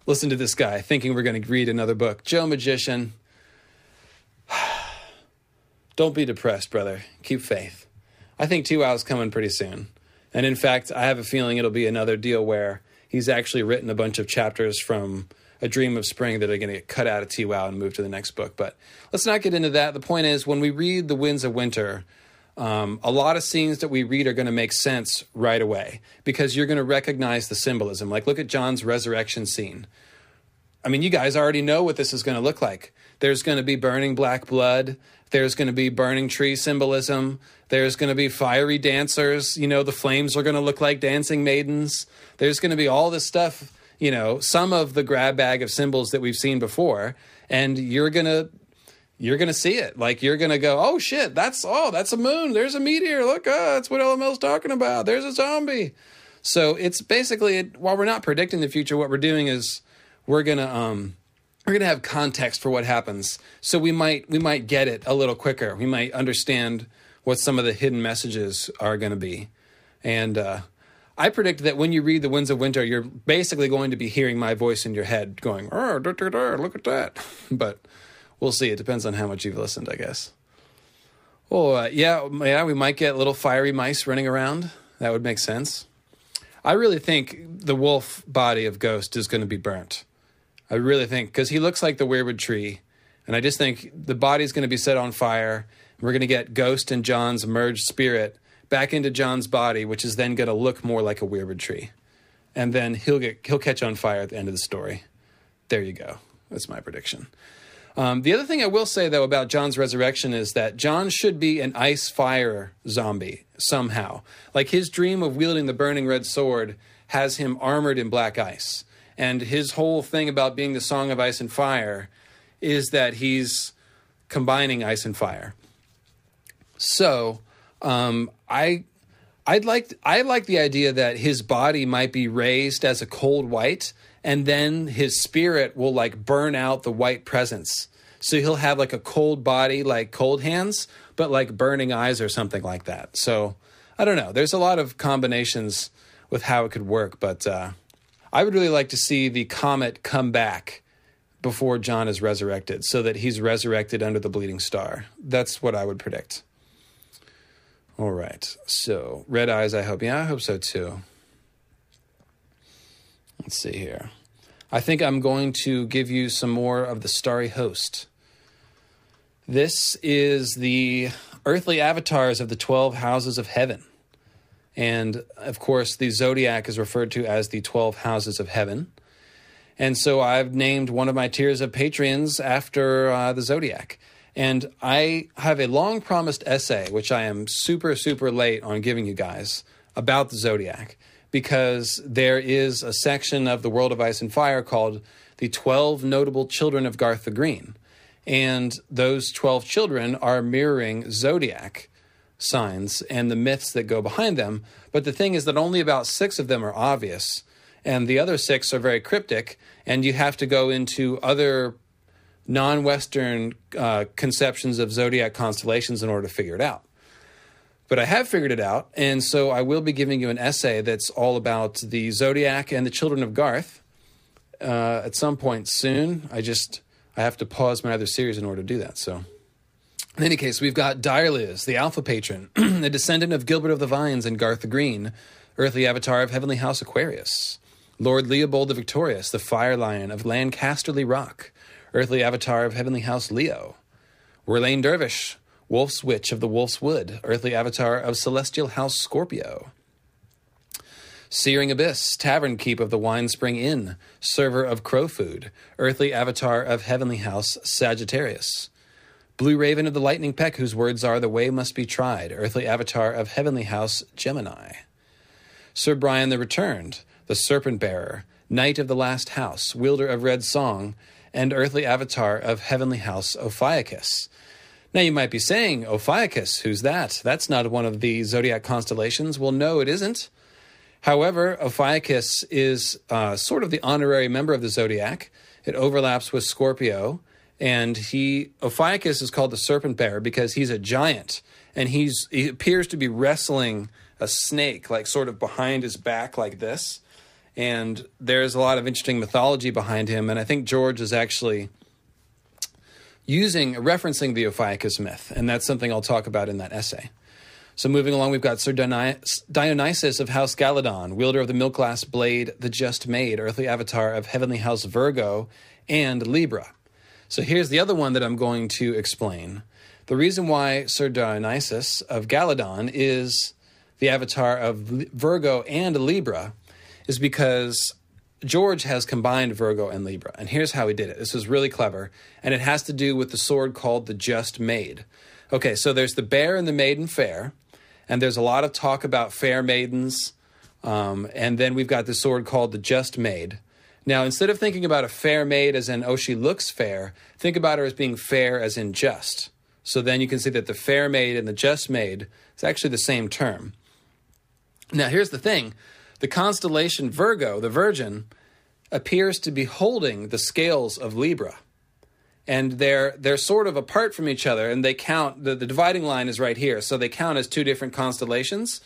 listen to this guy thinking we're going to read another book. Joe Magician. Don't be depressed, brother. Keep faith. I think Two Owl's coming pretty soon. And in fact, I have a feeling it'll be another deal where he's actually written a bunch of chapters from A Dream of Spring that are going to get cut out of TWOW and move to the next book. But let's not get into that. The point is, when we read The Winds of Winter, um, a lot of scenes that we read are going to make sense right away because you're going to recognize the symbolism. Like, look at Jon's resurrection scene. I mean, you guys already know what this is going to look like. There's going to be burning black blood. There's going to be burning tree symbolism. There's going to be fiery dancers. You know, the flames are going to look like dancing maidens. There's going to be all this stuff, you know, some of the grab bag of symbols that we've seen before. And you're going to. You're gonna see it, like you're gonna go, oh shit, that's oh, that's a moon. There's a meteor. Look, uh, that's what LML's talking about. There's a zombie. So it's basically, while we're not predicting the future, what we're doing is we're gonna um, we're going to have context for what happens. So we might we might get it a little quicker. We might understand what some of the hidden messages are going to be. And uh, i predict that when you read the winds of winter you're basically going to be hearing my voice in your head going oh, look at that. *laughs* But we'll see. It depends on how much you've listened i guess. Well uh, yeah yeah we might get little fiery mice running around. That would make sense. I really think the wolf body of ghost is going to be burnt I really think because he looks like the weirwood tree, and I just think the body's going to be set on fire. We're going to get Ghost and Jon's merged spirit back into Jon's body, which is then going to look more like a weirwood tree, and then he'll get he'll catch on fire at the end of the story. There you go. That's my prediction. Um, the other thing I will say though about Jon's resurrection is that Jon should be an ice fire zombie somehow. Like his dream of wielding the burning red sword has him armored in black ice, and his whole thing about being the song of ice and fire is that he's combining ice and fire. So um, I I'd like I like the idea that his body might be raised as a cold white, and then his spirit will like burn out the white presence. So he'll have like a cold body, like cold hands, but like burning eyes or something like that. So I don't know. There's a lot of combinations with how it could work, but uh, I would really like to see the comet come back before Jon is resurrected, so that he's resurrected under the bleeding star. That's what I would predict. All right. So, red eyes, I hope. Yeah, I hope so too. Let's see here. I think I'm going to give you some more of the starry host. This is the earthly avatars of the 12 houses of heaven. And of course, the zodiac is referred to as the 12 houses of heaven. And so I've named one of my tiers of patrons after uh, the zodiac. And I have a long promised essay, which I am super, super late on giving you guys about the zodiac, because there is a section of the world of ice and fire called the 12 notable children of Garth the Green. And those 12 children are mirroring zodiac signs and the myths that go behind them. But the thing is that only about six of them are obvious, and the other six are very cryptic, and you have to go into other non Western uh, conceptions of zodiac constellations in order to figure it out. But I have figured it out, and so I will be giving you an essay that's all about the zodiac and the children of Garth uh, at some point soon. I just I have to pause my other series in order to do that. So, in any case, we've got Direliz, the Alpha Patron, *clears throat* a descendant of Gilbert of the Vines and Garth the Green, earthly avatar of Heavenly House Aquarius. Lord Leopold the Victorious, the Fire Lion of Lancasterly Rock, earthly avatar of Heavenly House Leo. Werlaine Dervish, Wolf's Witch of the Wolf's Wood, earthly avatar of Celestial House Scorpio. Searing Abyss, Tavern Keep of the Wine Spring Inn, server of Crow Food, earthly avatar of Heavenly House Sagittarius. Blue Raven of the Lightning Peck, whose words are The Way Must Be Tried, earthly avatar of Heavenly House Gemini. Sir Brian the Returned, the Serpent Bearer, Knight of the Last House, wielder of Red Song, and earthly avatar of Heavenly House Ophiuchus. Now you might be saying, Ophiuchus, who's that? That's not one of the zodiac constellations. Well, no, it isn't. However, Ophiuchus is uh, sort of the honorary member of the zodiac. It overlaps with Scorpio, and he Ophiuchus is called the Serpent Bearer because he's a giant, and he's he appears to be wrestling a snake, like sort of behind his back, like this and there's a lot of interesting mythology behind him. And I think George is actually using referencing the Ophiuchus myth, and that's something I'll talk about in that essay. So moving along, we've got Sir Dionysus of House Galladon, wielder of the milk glass blade, the Just Maid, earthly avatar of Heavenly House Virgo and Libra. So here's the other one that I'm going to explain. The reason why Sir Dionysus of Galladon is the avatar of Virgo and Libra is because George has combined Virgo and Libra. And here's how he did it. This was really clever. And it has to do with the sword called the Just Maid. Okay, so there's the bear and the maiden fair. And there's a lot of talk about fair maidens. Um, and then we've got the sword called the Just Maid. Now, instead of thinking about a fair maid as in, oh, she looks fair, think about her as being fair as in just. So then you can see that the fair maid and the just maid is actually the same term. Now, here's the thing the constellation Virgo, the Virgin, appears to be holding the scales of Libra. And they're they're sort of apart from each other, and they count the, the dividing line is right here, so they count as two different constellations.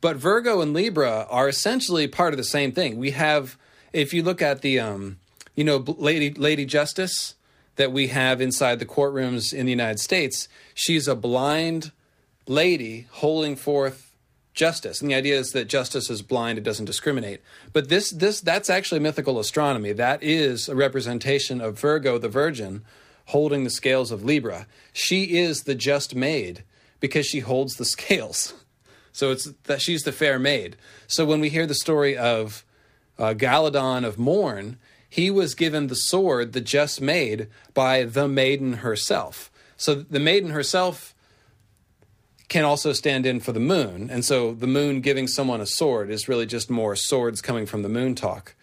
But Virgo and Libra are essentially part of the same thing. We have, if you look at the, um, you know, Lady Lady Justice that we have inside the courtrooms in the United States, she's a blind lady holding forth justice. And the idea is that justice is blind, it doesn't discriminate. But this this that's actually mythical astronomy. That is a representation of Virgo the Virgin holding the scales of Libra. She is the just maid because she holds the *laughs* scales. So it's that she's the fair maid. So when we hear the story of uh, Galladon of Morn, he was given the sword, the Just Maid, by the maiden herself. So the maiden herself can also stand in for the moon. And so the moon giving someone a sword is really just more swords coming from the moon talk.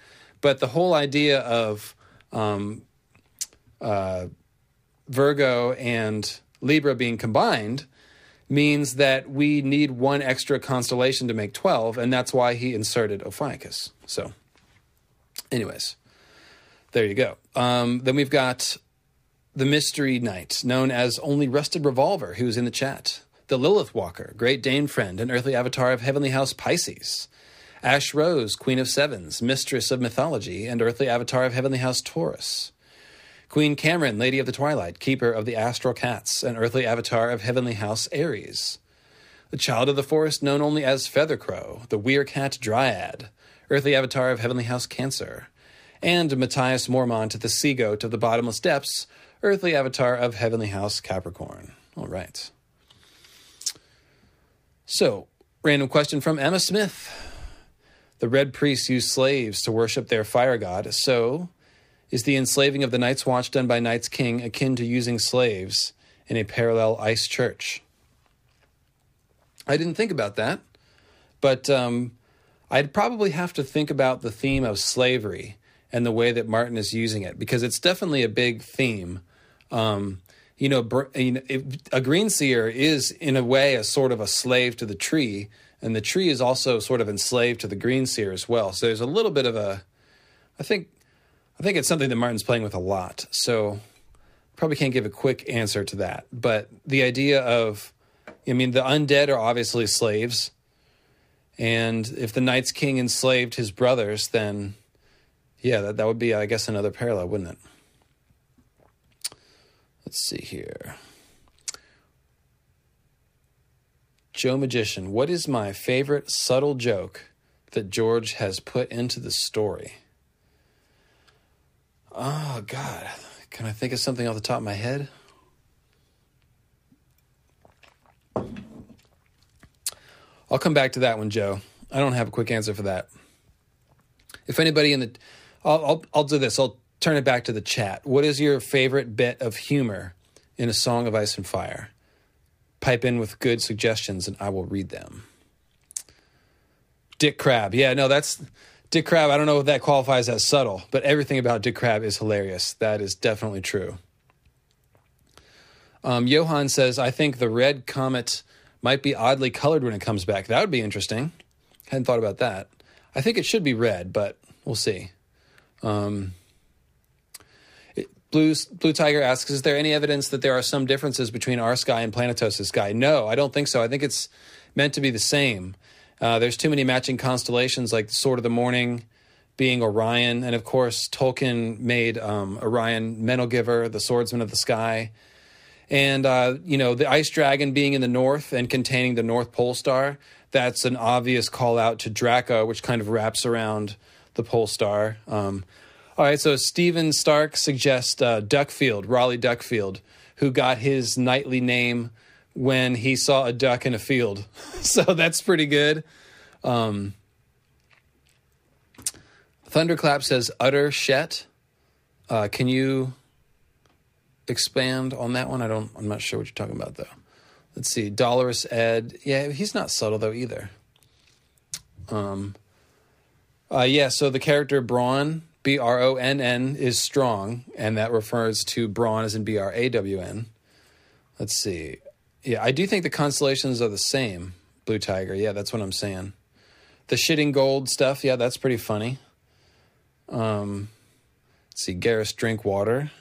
But the whole idea of um, uh, Virgo and Libra being combined means that we need one extra constellation to make 12, and that's why he inserted Ophiuchus. So, anyways, there you go. Um, then we've got the Mystery Knight, known as Only Rusted Revolver, who's in the chat. The Lilith Walker, Great Dane Friend, and earthly avatar of Heavenly House Pisces. Ash Rose, Queen of Sevens, Mistress of Mythology, and earthly avatar of Heavenly House Taurus. Queen Cameron, Lady of the Twilight, Keeper of the Astral Cats, and earthly avatar of Heavenly House Aries. The Child of the Forest, known only as Feathercrow, the Weircat Dryad, earthly avatar of Heavenly House Cancer. And Matthias Mormont, to the Sea Goat of the Bottomless Depths, earthly avatar of Heavenly House Capricorn. All right. So, random question from Emma Smith. The Red Priests used slaves to worship their fire god, so is the enslaving of the Night's Watch done by Night's King akin to using slaves in a parallel ice church? I didn't think about that, but um, I'd probably have to think about the theme of slavery and the way that Martin is using it because it's definitely a big theme. Um, you know, a green seer is in a way a sort of a slave to the tree, and the tree is also sort of enslaved to the green seer as well. So there's a little bit of a, I think, I think it's something that Martin's playing with a lot. So probably can't give a quick answer to that. But the idea of, I mean, the undead are obviously slaves. And if the Night's King enslaved his brothers, then yeah, that, that would be, I guess, another parallel, wouldn't it? Let's see here. Joe Magician, what is my favorite subtle joke that George has put into the story? Oh, God. Can I think of something off the top of my head? I'll come back to that one, Joe. I don't have a quick answer for that. If anybody in the, I'll, I'll, I'll do this. I'll turn it back to the chat. What is your favorite bit of humor in A Song of Ice and Fire? Pipe in with good suggestions and I will read them. Dick Crab. Yeah, no, that's Dick Crab, I don't know if that qualifies as subtle, but everything about Dick Crab is hilarious. That is definitely true. Um, Johan says, I think the red comet might be oddly colored when it comes back. That would be interesting. Hadn't thought about that. I think it should be red, but we'll see. Um, Blue, Blue Tiger asks, is there any evidence that there are some differences between our sky and Planetos' sky? No, I don't think so. I think it's meant to be the same. Uh, there's too many matching constellations, like the Sword of the Morning being Orion, and of course Tolkien made um, Orion Giver, the swordsman of the sky, and uh, you know the Ice Dragon being in the north and containing the North Pole Star. That's an obvious call out to Draco, which kind of wraps around the pole star. Um, all right, so Stephen Stark suggests uh, Duckfield, Rolly Duckfield, who got his knightly name when he saw a duck in a field. *laughs* so that's pretty good. Um, Thunderclap says utter shet. Uh, can you expand on that one? I don't. I'm not sure what you're talking about though. Let's see. Dolorous Ed. Yeah, he's not subtle though either. Um. Uh, yeah. So the character Bronn, B R O N N, is strong, and that refers to Brawn as in B R A W N. Let's see. Yeah, I do think the constellations are the same. Blue Tiger. Yeah, that's what I'm saying. The shitting gold stuff. Yeah, that's pretty funny. Um, let's see. Garrus Drinkwater.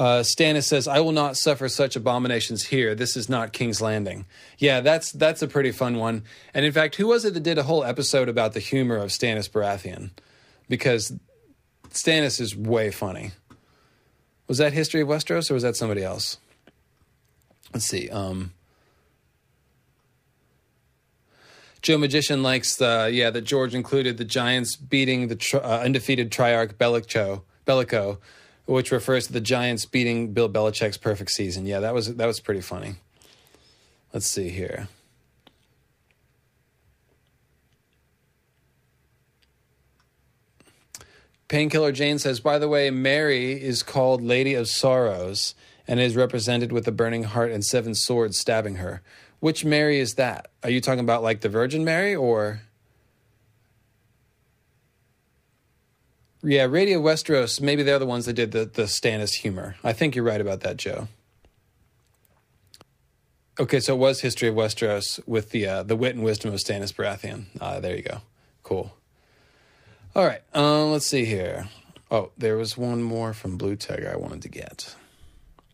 Uh, Stannis says, "I will not suffer such abominations here. This is not King's Landing." Yeah, that's that's a pretty fun one. And in fact, who was it that did a whole episode about the humor of Stannis Baratheon? Because Stannis is way funny. Was that History of Westeros or was that somebody else? let's see. Um, Joe Magician likes the yeah that George included the Giants beating the tri- uh, undefeated Triarch Belicho, Belicho, which refers to the Giants beating Bill Belichick's perfect season. Yeah, that was that was pretty funny. Let's see here. Painkiller Jane says, by the way, Mary is called Lady of Sorrows and is represented with a burning heart and seven swords stabbing her. Which Mary is that? Are you talking about like the Virgin Mary or Yeah, Radio Westeros, maybe they're the ones that did the, the Stannis humor. I think you're right about that, Joe. Okay, so it was History of Westeros with the uh, the wit and wisdom of Stannis Baratheon. Uh, there you go. Cool. All right, uh, let's see here. Oh, there was one more from Blue Tag I wanted to get.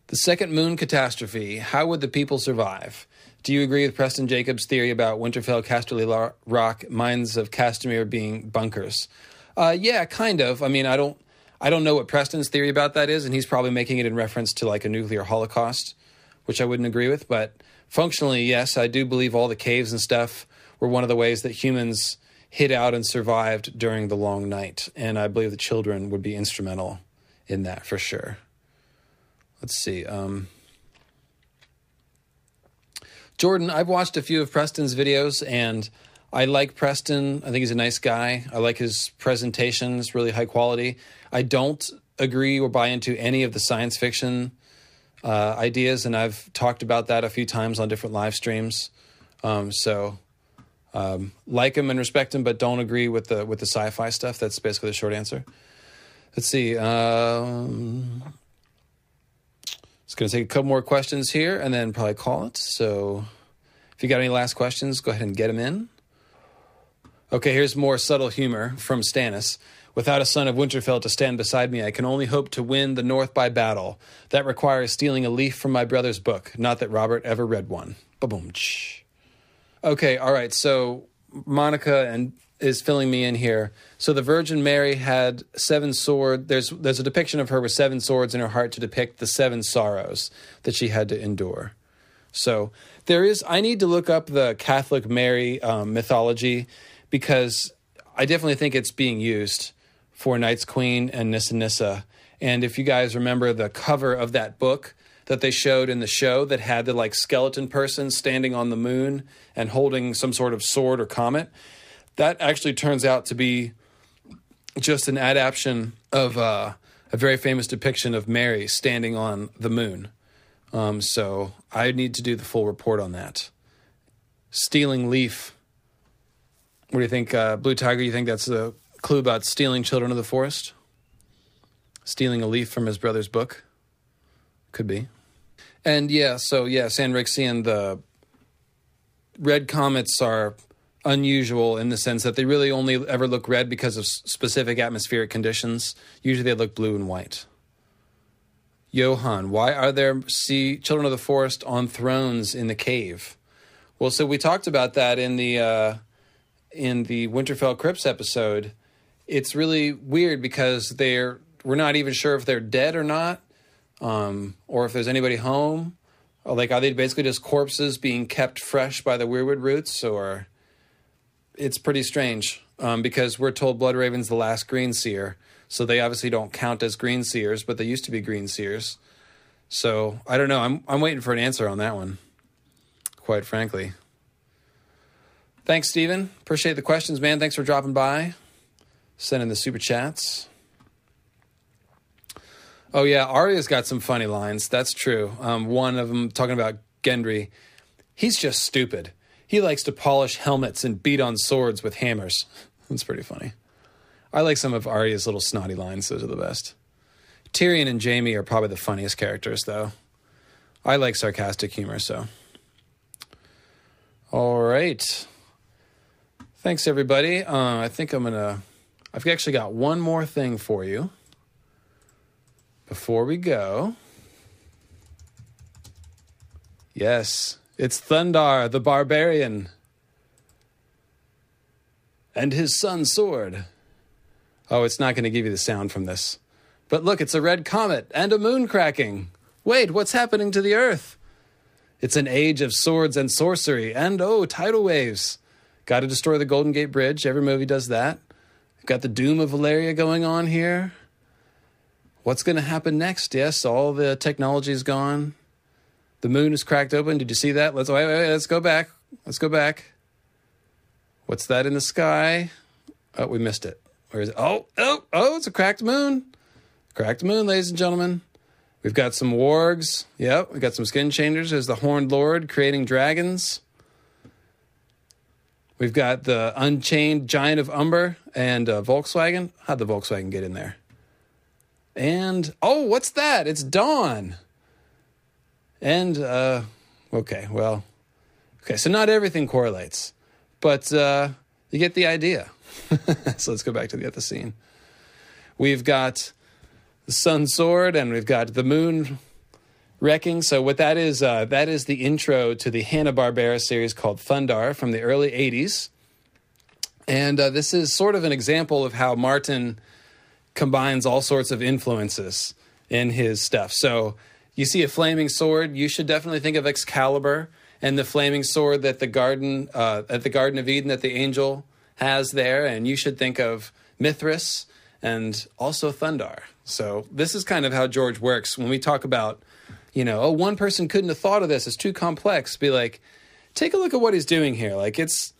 The second moon catastrophe. How would the people survive? Do you agree with Preston Jacobs' theory about Winterfell, Casterly Rock, mines of Castamere being bunkers? Uh, yeah, kind of. I mean, I don't, I don't know what Preston's theory about that is, and he's probably making it in reference to like a nuclear holocaust, which I wouldn't agree with. But functionally, yes, I do believe all the caves and stuff were one of the ways that humans hid out and survived during the long night, and I believe the children would be instrumental in that for sure. Let's see. Um, Jordan, I've watched a few of Preston's videos and I like Preston. I think he's a nice guy. I like his presentations, really high quality. I don't agree or buy into any of the science fiction uh, ideas, and I've talked about that a few times on different live streams. Um, so, um, like him and respect him, but don't agree with the with the sci-fi stuff. That's basically the short answer. Let's see. Um, it's going to take a couple more questions here and then probably call it. So if you got any last questions, go ahead and get them in. Okay, here's more subtle humor from Stannis. Without a son of Winterfell to stand beside me, I can only hope to win the North by battle. That requires stealing a leaf from my brother's book. Not that Robert ever read one. Ba-boom. Okay, all right. So Monica and is filling me in here. So the Virgin Mary had seven sword. There's there's a depiction of her with seven swords in her heart to depict the seven sorrows that she had to endure. So there is. I need to look up the Catholic Mary um, mythology because I definitely think it's being used for Night's Queen and Nissa Nissa. And if you guys remember the cover of that book that they showed in the show that had the like skeleton person standing on the moon and holding some sort of sword or comet, that actually turns out to be just an adaptation of uh, a very famous depiction of Mary standing on the moon. Um, so I need to do the full report on that. Stealing leaf. What do you think, uh, Blue Tiger? You think that's a clue about stealing children of the forest? Stealing a leaf from his brother's book? Could be. And yeah, so yeah, Sandrixian, the red comets are unusual in the sense that they really only ever look red because of specific atmospheric conditions. Usually they look blue and white. Johan, why are there sea children of the forest on thrones in the cave? Well, so we talked about that in the uh, in the Winterfell Crypts episode. It's really weird because they're we're not even sure if they're dead or not, um, or if there's anybody home. Like, are they basically just corpses being kept fresh by the weirwood roots, or it's pretty strange um, because we're told Blood Raven's the last Green Seer, so they obviously don't count as Green Seers, but they used to be Green Seers. So I don't know. I'm I'm waiting for an answer on that one. Quite frankly. Thanks, Stephen. Appreciate the questions, man. Thanks for dropping by, sending the super chats. Oh yeah, Arya's got some funny lines. That's true. Um, one of them talking about Gendry. He's just stupid. He likes to polish helmets and beat on swords with hammers. *laughs* That's pretty funny. I like some of Arya's little snotty lines. Those are the best. Tyrion and Jaime are probably the funniest characters, though. I like sarcastic humor, so. All right. Thanks, everybody. Uh, I think I'm going to. I've actually got one more thing for you before we go. Yes, it's Thundarr the barbarian and his Sun Sword. Oh, it's not going to give you the sound from this. But look, it's a red comet and a moon cracking. Wait, what's happening to the Earth? It's an age of swords and sorcery, and oh, tidal waves. Got to destroy the Golden Gate Bridge. Every movie does that. Got the doom of Valyria going on here. What's going to happen next? Yes, all the technology is gone. The moon is cracked open. Did you see that? Let's wait, wait, wait, let's go back. Let's go back. What's that in the sky? Oh, we missed it. Where is it? Oh, oh, oh, it's a cracked moon. Cracked moon, ladies and gentlemen. We've got some wargs. Yep, we got some skin changers. There's the Horned Lord creating dragons. We've got the Unchained Giant of Umber and uh, Volkswagen. How'd the Volkswagen get in there? And oh, what's that? It's Dawn. And uh, okay, well, okay. So not everything correlates, but uh, you get the idea. *laughs* so let's go back to the other scene. We've got the Sun Sword, and we've got the Moon wrecking. So what that is, uh, that is the intro to the Hanna Barbera series called Thundarr from the early '80s, and uh, this is sort of an example of how Martin combines all sorts of influences in his stuff. So you see a flaming sword, you should definitely think of Excalibur and the flaming sword that the garden uh, at the Garden of Eden that the angel has there, and you should think of Mithras and also Thundarr. So this is kind of how George works when we talk about, you know, oh, one person couldn't have thought of this; it's too complex. Be like, take a look at what he's doing here. Like it's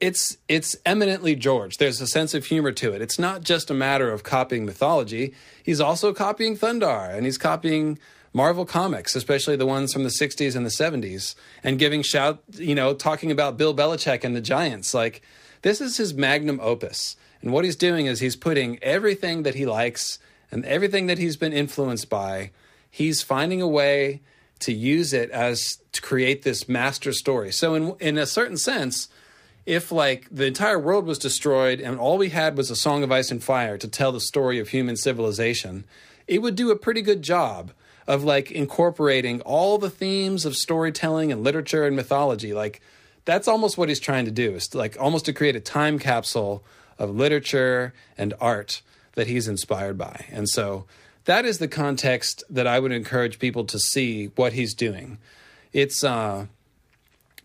it's it's eminently George. There's a sense of humor to it. It's not just a matter of copying mythology. He's also copying Thundarr and he's copying Marvel comics, especially the ones from the 60s and the 70s, and giving shout, you know, talking about Bill Belichick and the Giants. Like this is his magnum opus. And what he's doing is he's putting everything that he likes and everything that he's been influenced by, he's finding a way to use it as to create this master story. So in in a certain sense, if like the entire world was destroyed and all we had was a song of ice and fire to tell the story of human civilization it would do a pretty good job of like incorporating all the themes of storytelling and literature and mythology like that's almost what he's trying to do is to, like almost to create a time capsule of literature and art that he's inspired by and so that is the context that i would encourage people to see what he's doing it's uh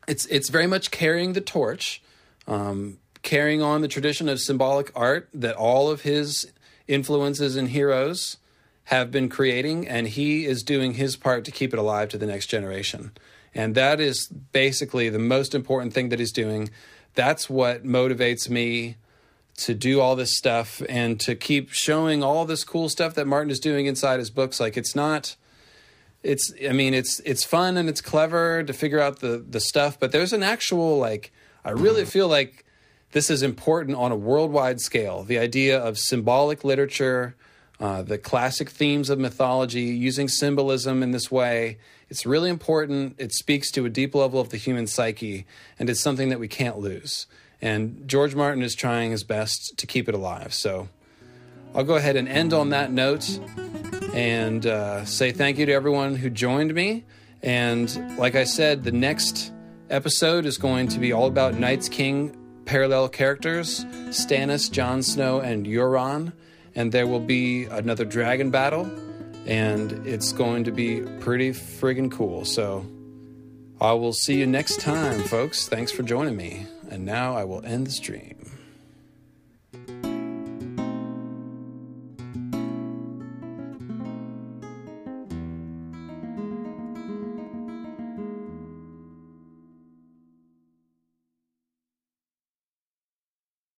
it's it's very much carrying the torch um, carrying on the tradition of symbolic art that all of his influences and heroes have been creating, and he is doing his part to keep it alive to the next generation. And that is basically the most important thing that he's doing. That's what motivates me to do all this stuff and to keep showing all this cool stuff that Martin is doing inside his books. Like it's not it's I mean it's it's fun and it's clever to figure out the the stuff, but there's an actual like I really feel like this is important on a worldwide scale. The idea of symbolic literature, uh, the classic themes of mythology, using symbolism in this way, it's really important. It speaks to a deep level of the human psyche, and it's something that we can't lose. And George Martin is trying his best to keep it alive. So I'll go ahead and end on that note and uh, say thank you to everyone who joined me. And like I said, the next episode is going to be all about Night's King parallel characters Stannis, Jon Snow, and Euron. And there will be another dragon battle, and it's going to be pretty friggin' cool. So I will see you next time, folks. Thanks for joining me. And now I will end the stream.